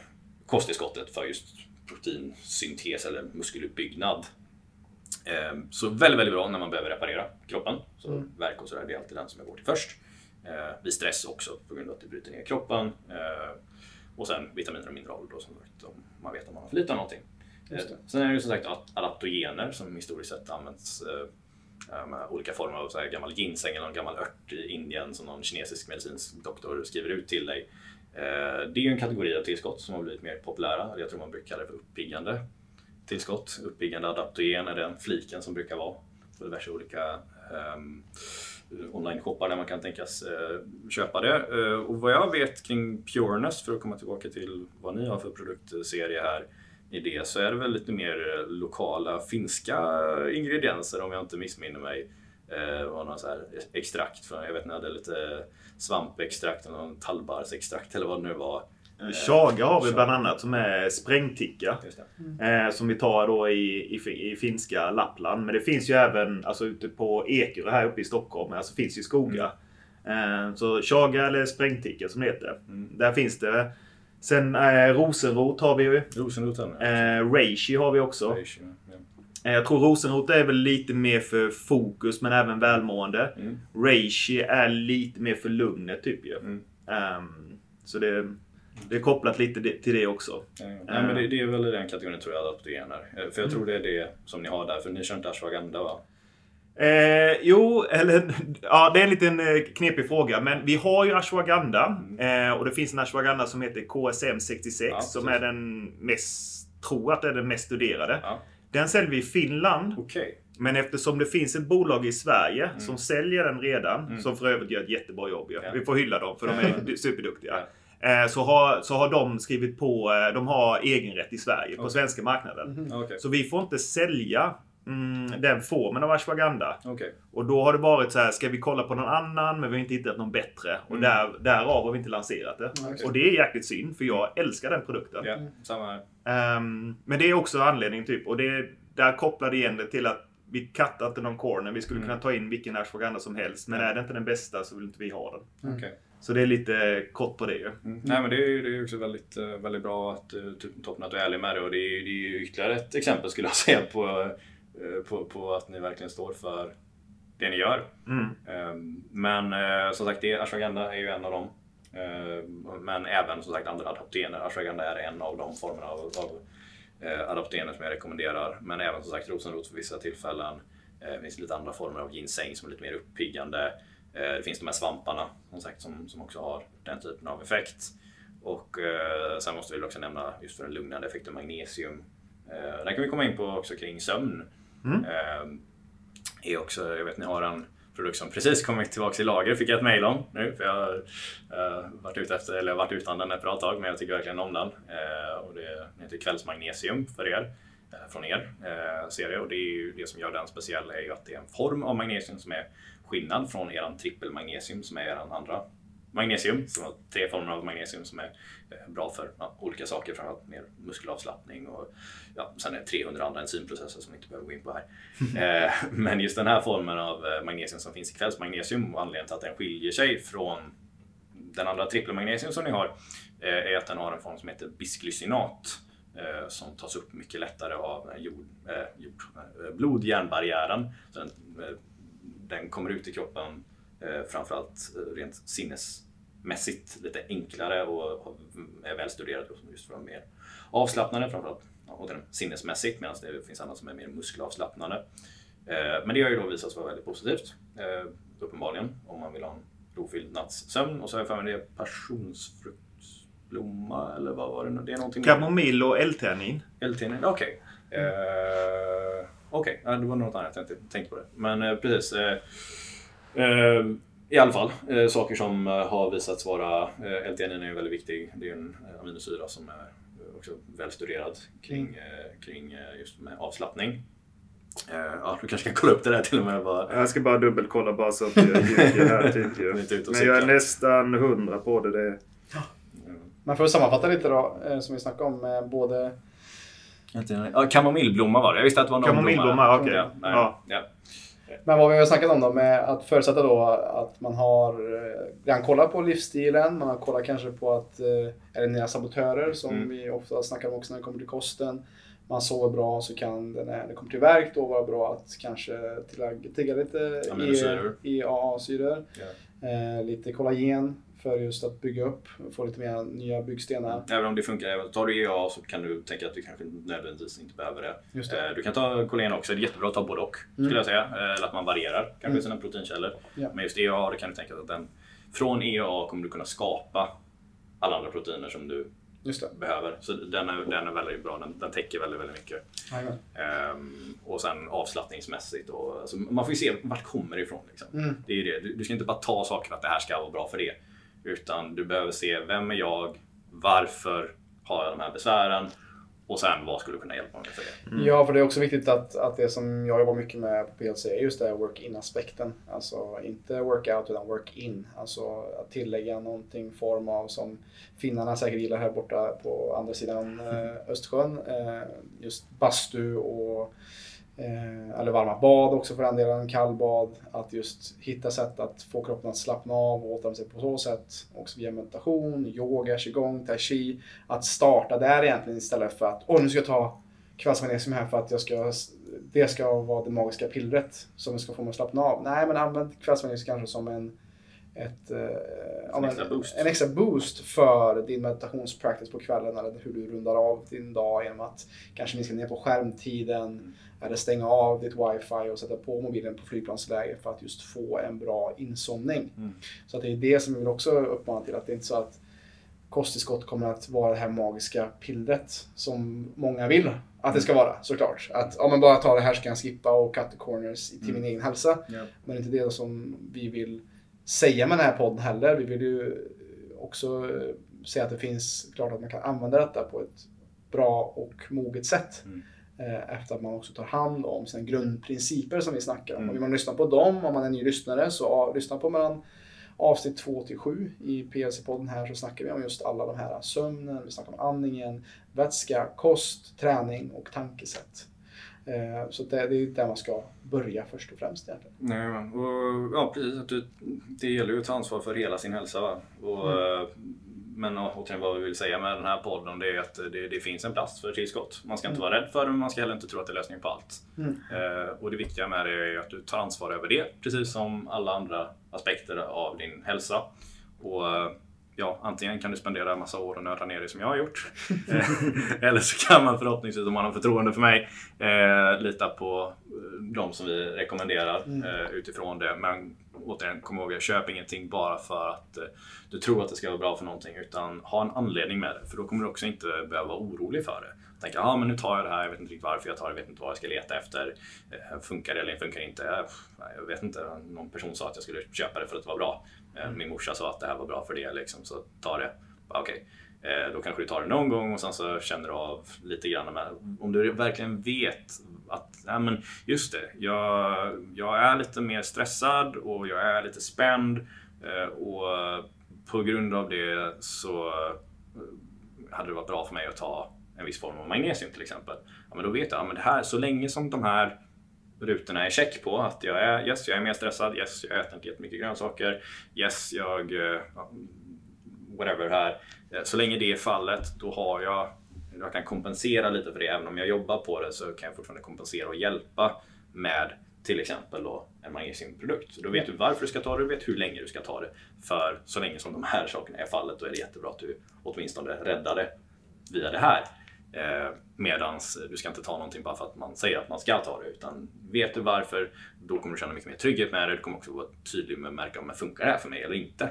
kosttillskottet för just proteinsyntes eller muskeluppbyggnad. Eh, så väldigt, väldigt bra när man behöver reparera kroppen. Så mm. verk och sådär, det är alltid den som jag går till först. Vid stress också på grund av att det bryter ner kroppen. Och sen vitaminer och mineraler då som man vet om man har för lite av någonting. Eh, sen är det ju som sagt adaptogener som historiskt sett används eh, med olika former av så här gammal ginseng eller någon gammal ört i Indien som någon kinesisk medicinsk doktor skriver ut till dig. Eh, det är ju en kategori av tillskott som har blivit mer populära. Jag tror man brukar kalla det för uppiggande tillskott. Uppiggande adaptogen är den fliken som brukar vara på diverse olika um, online-shoppar där man kan tänkas eh, köpa det. Eh, och vad jag vet kring Pureness, för att komma tillbaka till vad ni har för produktserie här i det, så är det väl lite mer lokala finska ingredienser om jag inte missminner mig. Eh, och någon så här extrakt, från, jag vet inte, hade lite svampextrakt eller någon tallbarrsextrakt eller vad det nu var. Chaga har vi bland annat som är sprängticka. Mm. Eh, som vi tar då i, i, i, finska Lappland. Men det finns ju även alltså, ute på Ekerö här uppe i Stockholm. Alltså finns ju skogar. Mm. Eh, så chaga eller sprängticka som det heter. Mm. Där finns det. Sen eh, rosenrot har vi ju. Rosenrot har eh, Reishi har vi också. Reishi, ja. Eh, jag tror rosenrot är väl lite mer för fokus men även välmående. Mm. Reishi är lite mer för lugnet typ ju. Um, så det Det är kopplat lite till det också. Ja, Nej, men det, det är väl i den kategorin tror jag adaptogener. Eh, För jag tror det är det som ni har där, för ni kör inte ashwagandha va? Eh, jo, eller [LAUGHS] ja, det är en liten eh, knepig fråga. Men vi har ju ashwagandha. Eh, och det finns en ashwagandha som heter KSM 66 Ja, som är den mest, tror att det är den mest studerade. Ja. Den säljer vi i Finland. Okej. Men eftersom det finns ett bolag i Sverige som säljer den redan, som för övrigt gör ett jättebra jobb. Ja. Vi får hylla dem för de är du- [LAUGHS] superduktiga. Eh, så, har, så har de skrivit på, eh, de har egenrätt i Sverige på Okej. svenska marknaden. Mm. Okej. Så vi får inte sälja mm, den formen av ashwagandha. Okej. Och då har det varit så här, ska vi kolla på någon annan? Men vi har inte hittat någon bättre. Och Mm. där, därav har vi inte lanserat det. okej. Och det är jäkligt synd, för jag älskar den produkten. Ja, samma här. Ehm, men det är också anledningen typ. Och det, där kopplar det igen det till att vi kattar inte någon corner. Vi skulle Mm. kunna ta in vilken ashwagandha som helst. Men är det inte den bästa så vill inte vi ha den. Okej. Så det är lite kort på det ju. Mm. Nej men det är ju det är också väldigt, eh, väldigt bra att Toppen att du är ärlig med det och det är, det är ju ytterligare ett exempel skulle jag säga på, eh, på, på att ni verkligen står för det ni gör. Mm. Ehm, Men eh, som sagt, det, ashwagandha är ju en av dem. Ehm, Men även som sagt andra adaptogener. Ashwagandha är en av de formerna av, av eh, adaptogener som jag rekommenderar. Men även som sagt rosenrot för vissa tillfällen. Eh, Det finns lite andra former av ginseng som är lite mer uppiggande. Eh, Det finns de här svamparna som sagt som, som också har den typen av effekt. Och eh, sen måste vi också nämna just för den lugnande effekten magnesium. Eh, den kan vi komma in på också kring sömn. Mm. Eh, är också, jag vet ni har en produkt som precis kommit tillbaka i lager, fick jag ett mail om nu för jag har eh, varit ute efter, eller varit utan den ett bra tag men jag tycker verkligen om den. Eh, och det den heter kvällsmagnesium för er, eh, från er eh, serie och det är ju det som gör den speciell är ju att det är en form av magnesium som är skillnad från eran trippelmagnesium som är eran andra magnesium. Som har tre former av magnesium som är eh, bra för ja, olika saker, framförallt mer muskelavslappning och ja, sen är det 300 andra enzymprocesser som vi inte behöver gå in på här. [LAUGHS] Eh, men just den här formen av eh, magnesium som finns i kvällsmagnesium och anledningen till att den skiljer sig från den andra trippelmagnesium som ni har eh, är att den har en form som heter bisglycinat eh, som tas upp mycket lättare av jord, jord, blod-hjärnbarriären. Den, den kommer ut i kroppen framförallt eh, rent sinnesmässigt lite enklare och är välstuderad just för vara mer avslappnade framförallt och sinnesmässigt medan det finns annat som är mer muskelavslappnande. Eh, Men det har ju då visat sig vara väldigt positivt, eh, uppenbarligen, om man vill ha en rofylld nattsömn. Och så har jag för mig det är passionsfruktsblomma eller vad var det nu? Det är någonting Kamomill och L-teanin. L-teanin, okej. Eh, Okej, ja, det var något annat jag inte tänkte på det. Men eh, precis. eh, eh, I alla fall, eh, saker som eh, har visats vara... Eh, L-teanin är ju väldigt viktig. Det är ju en eh, aminosyra som är eh, också välstuderad kring, eh, kring eh, just med avslappning. Eh, ja, du kanske kan kolla upp det där till och med. Bara, Jag ska bara dubbelkolla bara så att jag [LAUGHS] ljuger här typ ju. Lite ut och Men jag är nästan hundra på det. det. Men för att sammanfatta lite då, eh, som vi snackade om, med både Ja, kamomillblomma var det. Jag visste att det var någon Kamomillblomma, blomma. okej. Ja, nej, Ja. ja. Men vad vi har snackat om då med att förutsätta då att man har eh, redan kollat på livsstilen, man har kollat kanske på att eh, det nya sabotörer som Mm. vi ofta snackar om också när det kommer till kosten. Man sover bra så kan det när det kommer till värk då vara bra att kanske tillägga, lite. EAA-syror. Ja. Eh, lite kollagen för just att bygga upp, få lite mer nya byggstenar. Även om det funkar, tar du EA så kan du tänka att du kanske nödvändigtvis inte behöver det. Just det. Eh, Du kan ta kollagen också, det är jättebra att ta både och. Skulle jag säga. Eh, Eller att man varierar kanske Mm. sina proteinkällor. Ja. Men just EA, det kan du tänka att den, från EA kommer du kunna skapa alla andra proteiner som du Just det. behöver. Så den är, den är väldigt bra, den, den täcker väldigt, väldigt mycket. Ehm, och sen avslappningsmässigt. Och, alltså, man får ju se vart kommer det ifrån. Liksom. Mm. Det är det. Du, du ska inte bara ta saker för att det här ska vara bra för det. Utan du behöver se vem är jag? Varför har jag de här besvären? Och sen vad skulle kunna hjälpa mig för det? Ja, för det är också viktigt att, att det som jag jobbar mycket med på PLC är just det här work-in-aspekten. Alltså inte workout utan work-in. Alltså att tillägga någonting form av som finnarna säkert gillar här borta på andra sidan eh, Östersjön. Eh, just bastu och eh, eller varma bad också för den delen, kallbad. Att just hitta sätt att få kroppen att slappna av och återhämta sig på så sätt. Också via meditation, yoga, qigong, tai chi. Att starta där egentligen istället för att åh nu ska jag ta kvällsmagnesium här för att jag ska, det ska vara det magiska pillret som ska få mig att slappna av. Nej, men använd kvällsmagnesium kanske som en, ett, eh, En extra boost. en extra boost för din meditationspractice på kvällen eller hur du rundar av din dag genom att kanske minska ner på skärmtiden eller stänga av ditt wifi och sätta på mobilen på flygplansläge för att just få en bra insomning. Mm. Så att det är det som vi vill också uppmana till, att det är inte så att kosttillskott kommer att vara det här magiska pillret som många vill att det ska vara såklart. Att ja, men bara ta det här så kan jag skippa och cut the corners till min egen hälsa. Ja. Men det är inte det som vi vill säga med den här podden heller. Vi vill ju också säga att det finns, klart att man kan använda detta på ett bra och moget sätt. Mm. Eh, Efter att man också tar hand om sina grundprinciper som vi snackar om. Mm. Och vill man lyssna på dem, om man är ny lyssnare, så lyssna på mellan avsnitt 2 till 7 i PLC-podden här så snackar vi om just alla de här sömnen, vi snackar om andningen, vätska, kost, träning och tankesätt. Eh, Så det, det är där man ska börja först och främst egentligen. Nej, och, ja, precis. Det gäller ju att ta ansvar för hela sin hälsa. Va? Och, Mm. Men återigen vad vi vill säga med den här podden det är att det, det finns en plats för tillskott. Man ska inte vara rädd för det men man ska heller inte tro att det är lösningen på allt. Mm. Eh, och det viktiga med det är att du tar ansvar över det precis som alla andra aspekter av din hälsa. Och eh, ja, antingen kan du spendera en massa år och nörda ner dig som jag har gjort. [LAUGHS] Eh, Eller så kan man förhoppningsvis, om man har förtroende för mig, eh, lita på eh, de som vi rekommenderar Mm. eh, utifrån det. Men återigen, kom ihåg, köp ingenting bara för att eh, du tror att det ska vara bra för någonting. Utan ha en anledning med det. För då kommer du också inte behöva vara orolig för det. Tänka, ja men nu tar jag det här, jag vet inte riktigt varför jag tar det, jag vet inte vad jag ska leta efter. Eh, funkar det eller funkar det inte? Jag vet inte, någon person sa att jag skulle köpa det för att det var bra. Eh, Min morsa sa att det här var bra för det, liksom, så ta det. Okej, Eh, då kanske du tar det någon gång och sen så känner du av lite grann. Med, om du verkligen vet att, nej men just det, jag, jag är lite mer stressad och jag är lite spänd eh, och på grund av det så eh, hade det varit bra för mig att ta en viss form av magnesium till exempel. Ja, men då vet jag, ja, men det här, så länge som de här rutorna är check på att jag är, yes, jag är mer stressad, yes, jag äter inte jättemycket grönsaker, yes, jag, eh, ja, whatever här. Så länge det är fallet, då har jag, jag kan kompensera lite för det. Även om jag jobbar på det så kan jag fortfarande kompensera och hjälpa med till exempel då en magnesiumprodukt. Så då vet du varför du ska ta det, du vet hur länge du ska ta det. För så länge som de här sakerna är fallet, då är det jättebra att du åtminstone räddar det via det här. Eh, medans du ska inte ta någonting bara för att man säger att man ska ta det. Utan vet du varför, då kommer du känna mycket mer trygghet med det. Du kommer också vara tydlig med att märka om det funkar det här för mig eller inte.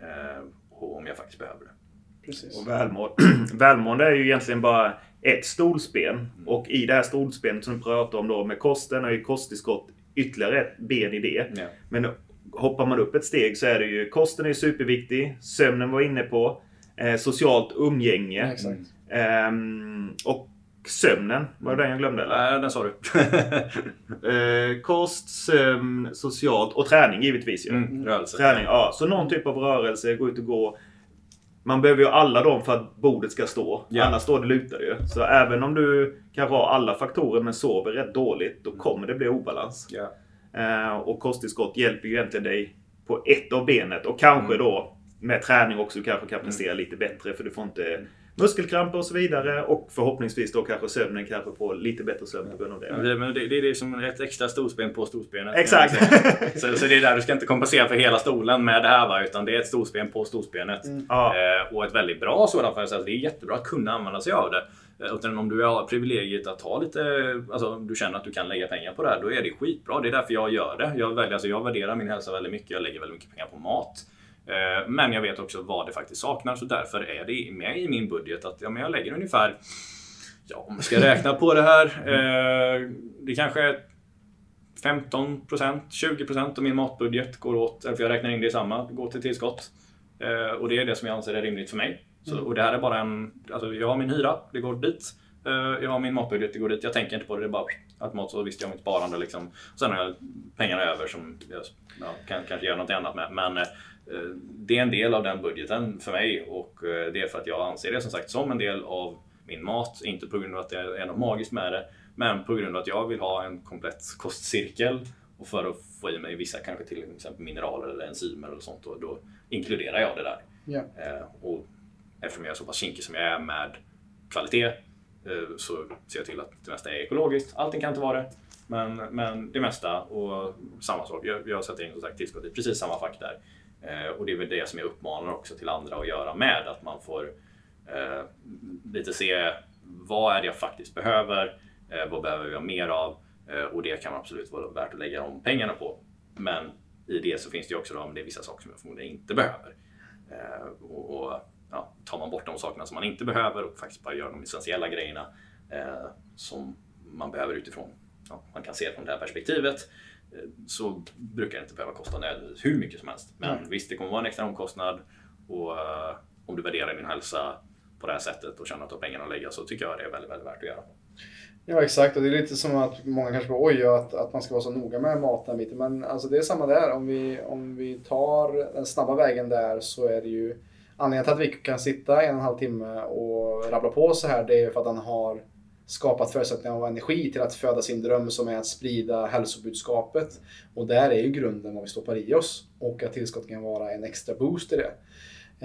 Eh, och om jag faktiskt behöver det. Precis. Och välmående. [CLEARS THROAT] välmående är ju egentligen bara ett stolsben. Och i det här stolsbenet som du pratar om då med kosten är ju kosttillskott ytterligare ett ben i det. Ja. Men hoppar man upp ett steg så är det ju kosten är superviktig. Sömnen var inne på. Eh, socialt umgänge. Ja, exakt. Ehm, och sömnen. Var det den jag glömde eller? Nej, den sa du. [LAUGHS] Eh, kost, sömn, socialt och träning givetvis ju. mm, rörelse. Träning, ja. Så någon typ av rörelse, gå ut och gå. Man behöver ju alla dem för att bordet ska stå. Ja. Annars står det lutar ju. Så även om du kanske har alla faktorer men sover rätt dåligt, då kommer det bli obalans. Ja. Eh, och kosttillskott hjälper ju egentligen dig på ett av benet. Och kanske Mm. då med träning också kanske kan prestera lite bättre för du får inte muskelkramper och så vidare. Och förhoppningsvis då kanske sömnen kanske får lite bättre sömn på grund av det. Men det, men det, det är det som ett extra storsben på storsbenet. Exakt! [LAUGHS] Så, så det är där du ska inte kompensera för hela stolen med det här va, utan det är ett storsben på storsbenet. ja. Eh, och ett väldigt bra sådant för att det är jättebra att kunna använda sig av det. Eh, Utan om du har privilegiet att ha lite, alltså om du känner att du kan lägga pengar på det här, då är det skitbra. Det är därför jag gör det. Jag, väljer, alltså jag värderar min hälsa väldigt mycket. Jag lägger väldigt mycket pengar på mat. Eh, Men jag vet också vad det faktiskt saknar, så därför är det med i min budget att ja, men jag lägger ungefär, ja om jag ska [LAUGHS] räkna på det här, eh, det kanske är 15% 20% av min matbudget går åt, eller för jag räknar in det i samma, går till tillskott. Eh, och det är det som jag anser är rimligt för mig. Så, Och det här är bara en, alltså jag har min hyra, det går dit. Jag har min matbudget, det går dit. Jag tänker inte på det, det är bara automatiskt så visst jag har mitt sparande liksom. Och sen har jag pengarna över som jag ja, kan kanske göra något annat med. Men det är en del av den budgeten för mig och eh, det är för att jag anser det som sagt som en del av min mat. Inte på grund av att det är något magiskt med det, men på grund av att jag vill ha en komplett kostcirkel och för att få i mig vissa kanske till exempel mineraler eller enzymer eller sånt. Och då inkluderar jag det där. Eh, och eftersom jag är så pass kinkig som jag är med kvalitet eh, så ser jag till att det mesta är ekologiskt. Allting kan inte vara det, men, men det mesta och samma sak. Jag, jag sätter in som sagt tillskott i precis samma fack där. Eh, och det är väl det som jag uppmanar också till andra att göra med. Att man får eh, lite se vad är det jag faktiskt behöver? Eh, vad behöver jag mer av? Eh, och det kan absolut vara värt att lägga de pengarna på. Men i det så finns det också då, det är vissa saker som jag förmodligen inte behöver. Eh, och, och ja, tar man bort de sakerna som man inte behöver och faktiskt bara gör de essentiella grejerna eh, som man behöver utifrån, ja, man kan se det från det här perspektivet, eh, så brukar det inte behöva kosta hur mycket som helst. Men mm. visst, det kommer vara en extra omkostnad och uh, om du värderar din hälsa på det här sättet och känner att du har pengarna att lägga så tycker jag det är väldigt, väldigt värt att göra. Ja exakt och det är lite som att många kanske bara oj att, att man ska vara så noga med maten biten. Men alltså det är samma där. Om vi, om vi tar den snabba vägen där så är det ju anledningen till att vi kan sitta en och en halv timme och rabbla på så här det är för att han har skapat förutsättningar och energi till att föda sin dröm som är att sprida hälsobudskapet. Och där är ju grunden vad vi stoppar i oss och att tillskottet kan vara en extra boost i det.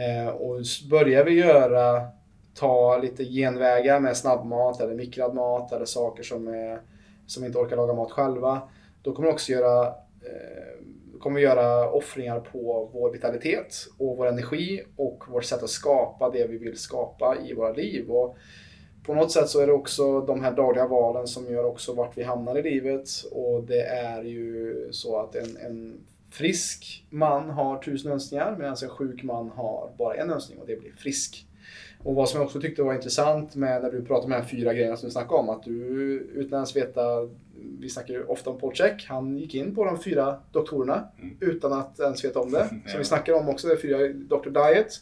Eh, och börjar vi göra ta lite genvägar med snabbmat eller mikrad mat eller saker som, är, som inte orkar laga mat själva. Då kommer vi också göra, eh, kommer vi göra offringar på vår vitalitet och vår energi och vårt sätt att skapa det vi vill skapa i våra liv. Och på något sätt så är det också de här dagliga valen som gör också vart vi hamnar i livet. Och det är ju så att en, en frisk man har tusen önskningar medan en sjuk man har bara en önskning och det blir frisk. Och vad som jag också tyckte var intressant med när du pratade om de här fyra grejerna som du snackade om, att du utan ens veta, vi snackar ju ofta om Polcheck, han gick in på de fyra doktorerna mm. utan att ens veta om det. [LAUGHS] Som vi snackar om också, det är fyra, Dr. Diet,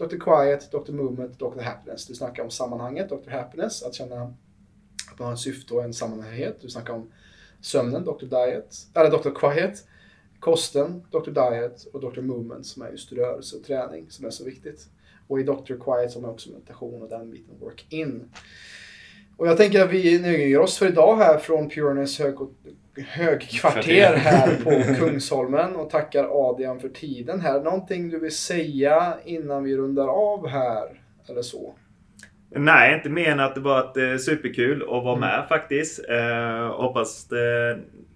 Dr. Quiet, Dr. Movement, Dr. Happiness. Du snackar om sammanhanget, Dr. Happiness, att känna att man har en syfte och en sammanhangighet. Du snackar om sömnen, Dr. Diet, eller Dr. Quiet, kosten, Dr. Diet och Dr. Movement som är just rörelse och träning som är så viktigt. Och i Dr. Quiet som är också meditation och den biten work in. Och jag tänker att vi nöjer oss för idag här från Pureness hög, högkvarter här på Kungsholmen och tackar Adrian för tiden här. Någonting du vill säga innan vi rundar av här? Eller så? Nej, inte mer än att det var ett, eh, superkul att vara mm. med faktiskt. Eh, hoppas det,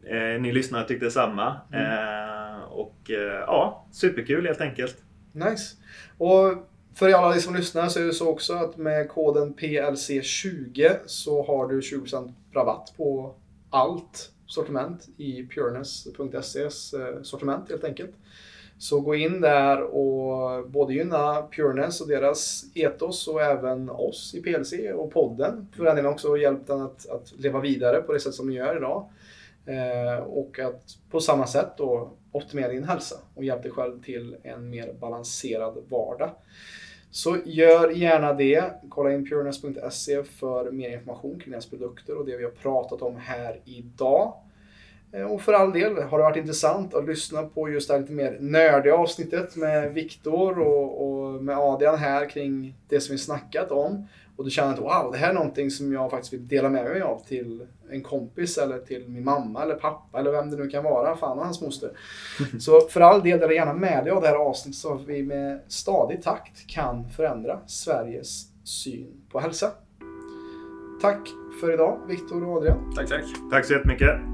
eh, ni lyssnare tyckte detsamma. Mm. Eh, och eh, ja, superkul helt enkelt. Nice. Och för alla som lyssnar så är det så också att med koden PLC20 så har du 20% rabatt på allt sortiment i pureness.ses eh, sortiment helt enkelt. Så gå in där och både gynna Pureness och deras etos och även oss i PLC och podden. För den delen också hjälpt den att, att leva vidare på det sätt som den gör idag. Eh, och att på samma sätt då optimera din hälsa och hjälpa dig själv till en mer balanserad vardag. Så gör gärna det. Kolla in pureness.se för mer information kring deras produkter och det vi har pratat om här idag. Eh, och för all del, har det varit intressant att lyssna på just det här lite mer nördiga avsnittet med Viktor och, och med Adrian här kring det som vi snackat om och du känner att wow, det här är någonting som jag faktiskt vill dela med mig av till en kompis eller till min mamma eller pappa eller vem det nu kan vara, fan och hans moster. [LAUGHS] Så för all del, dela gärna med dig av det här avsnittet så att vi med stadig takt kan förändra Sveriges syn på hälsa. Tack för idag, Viktor och Adrian. Tack, tack. Tack så jättemycket.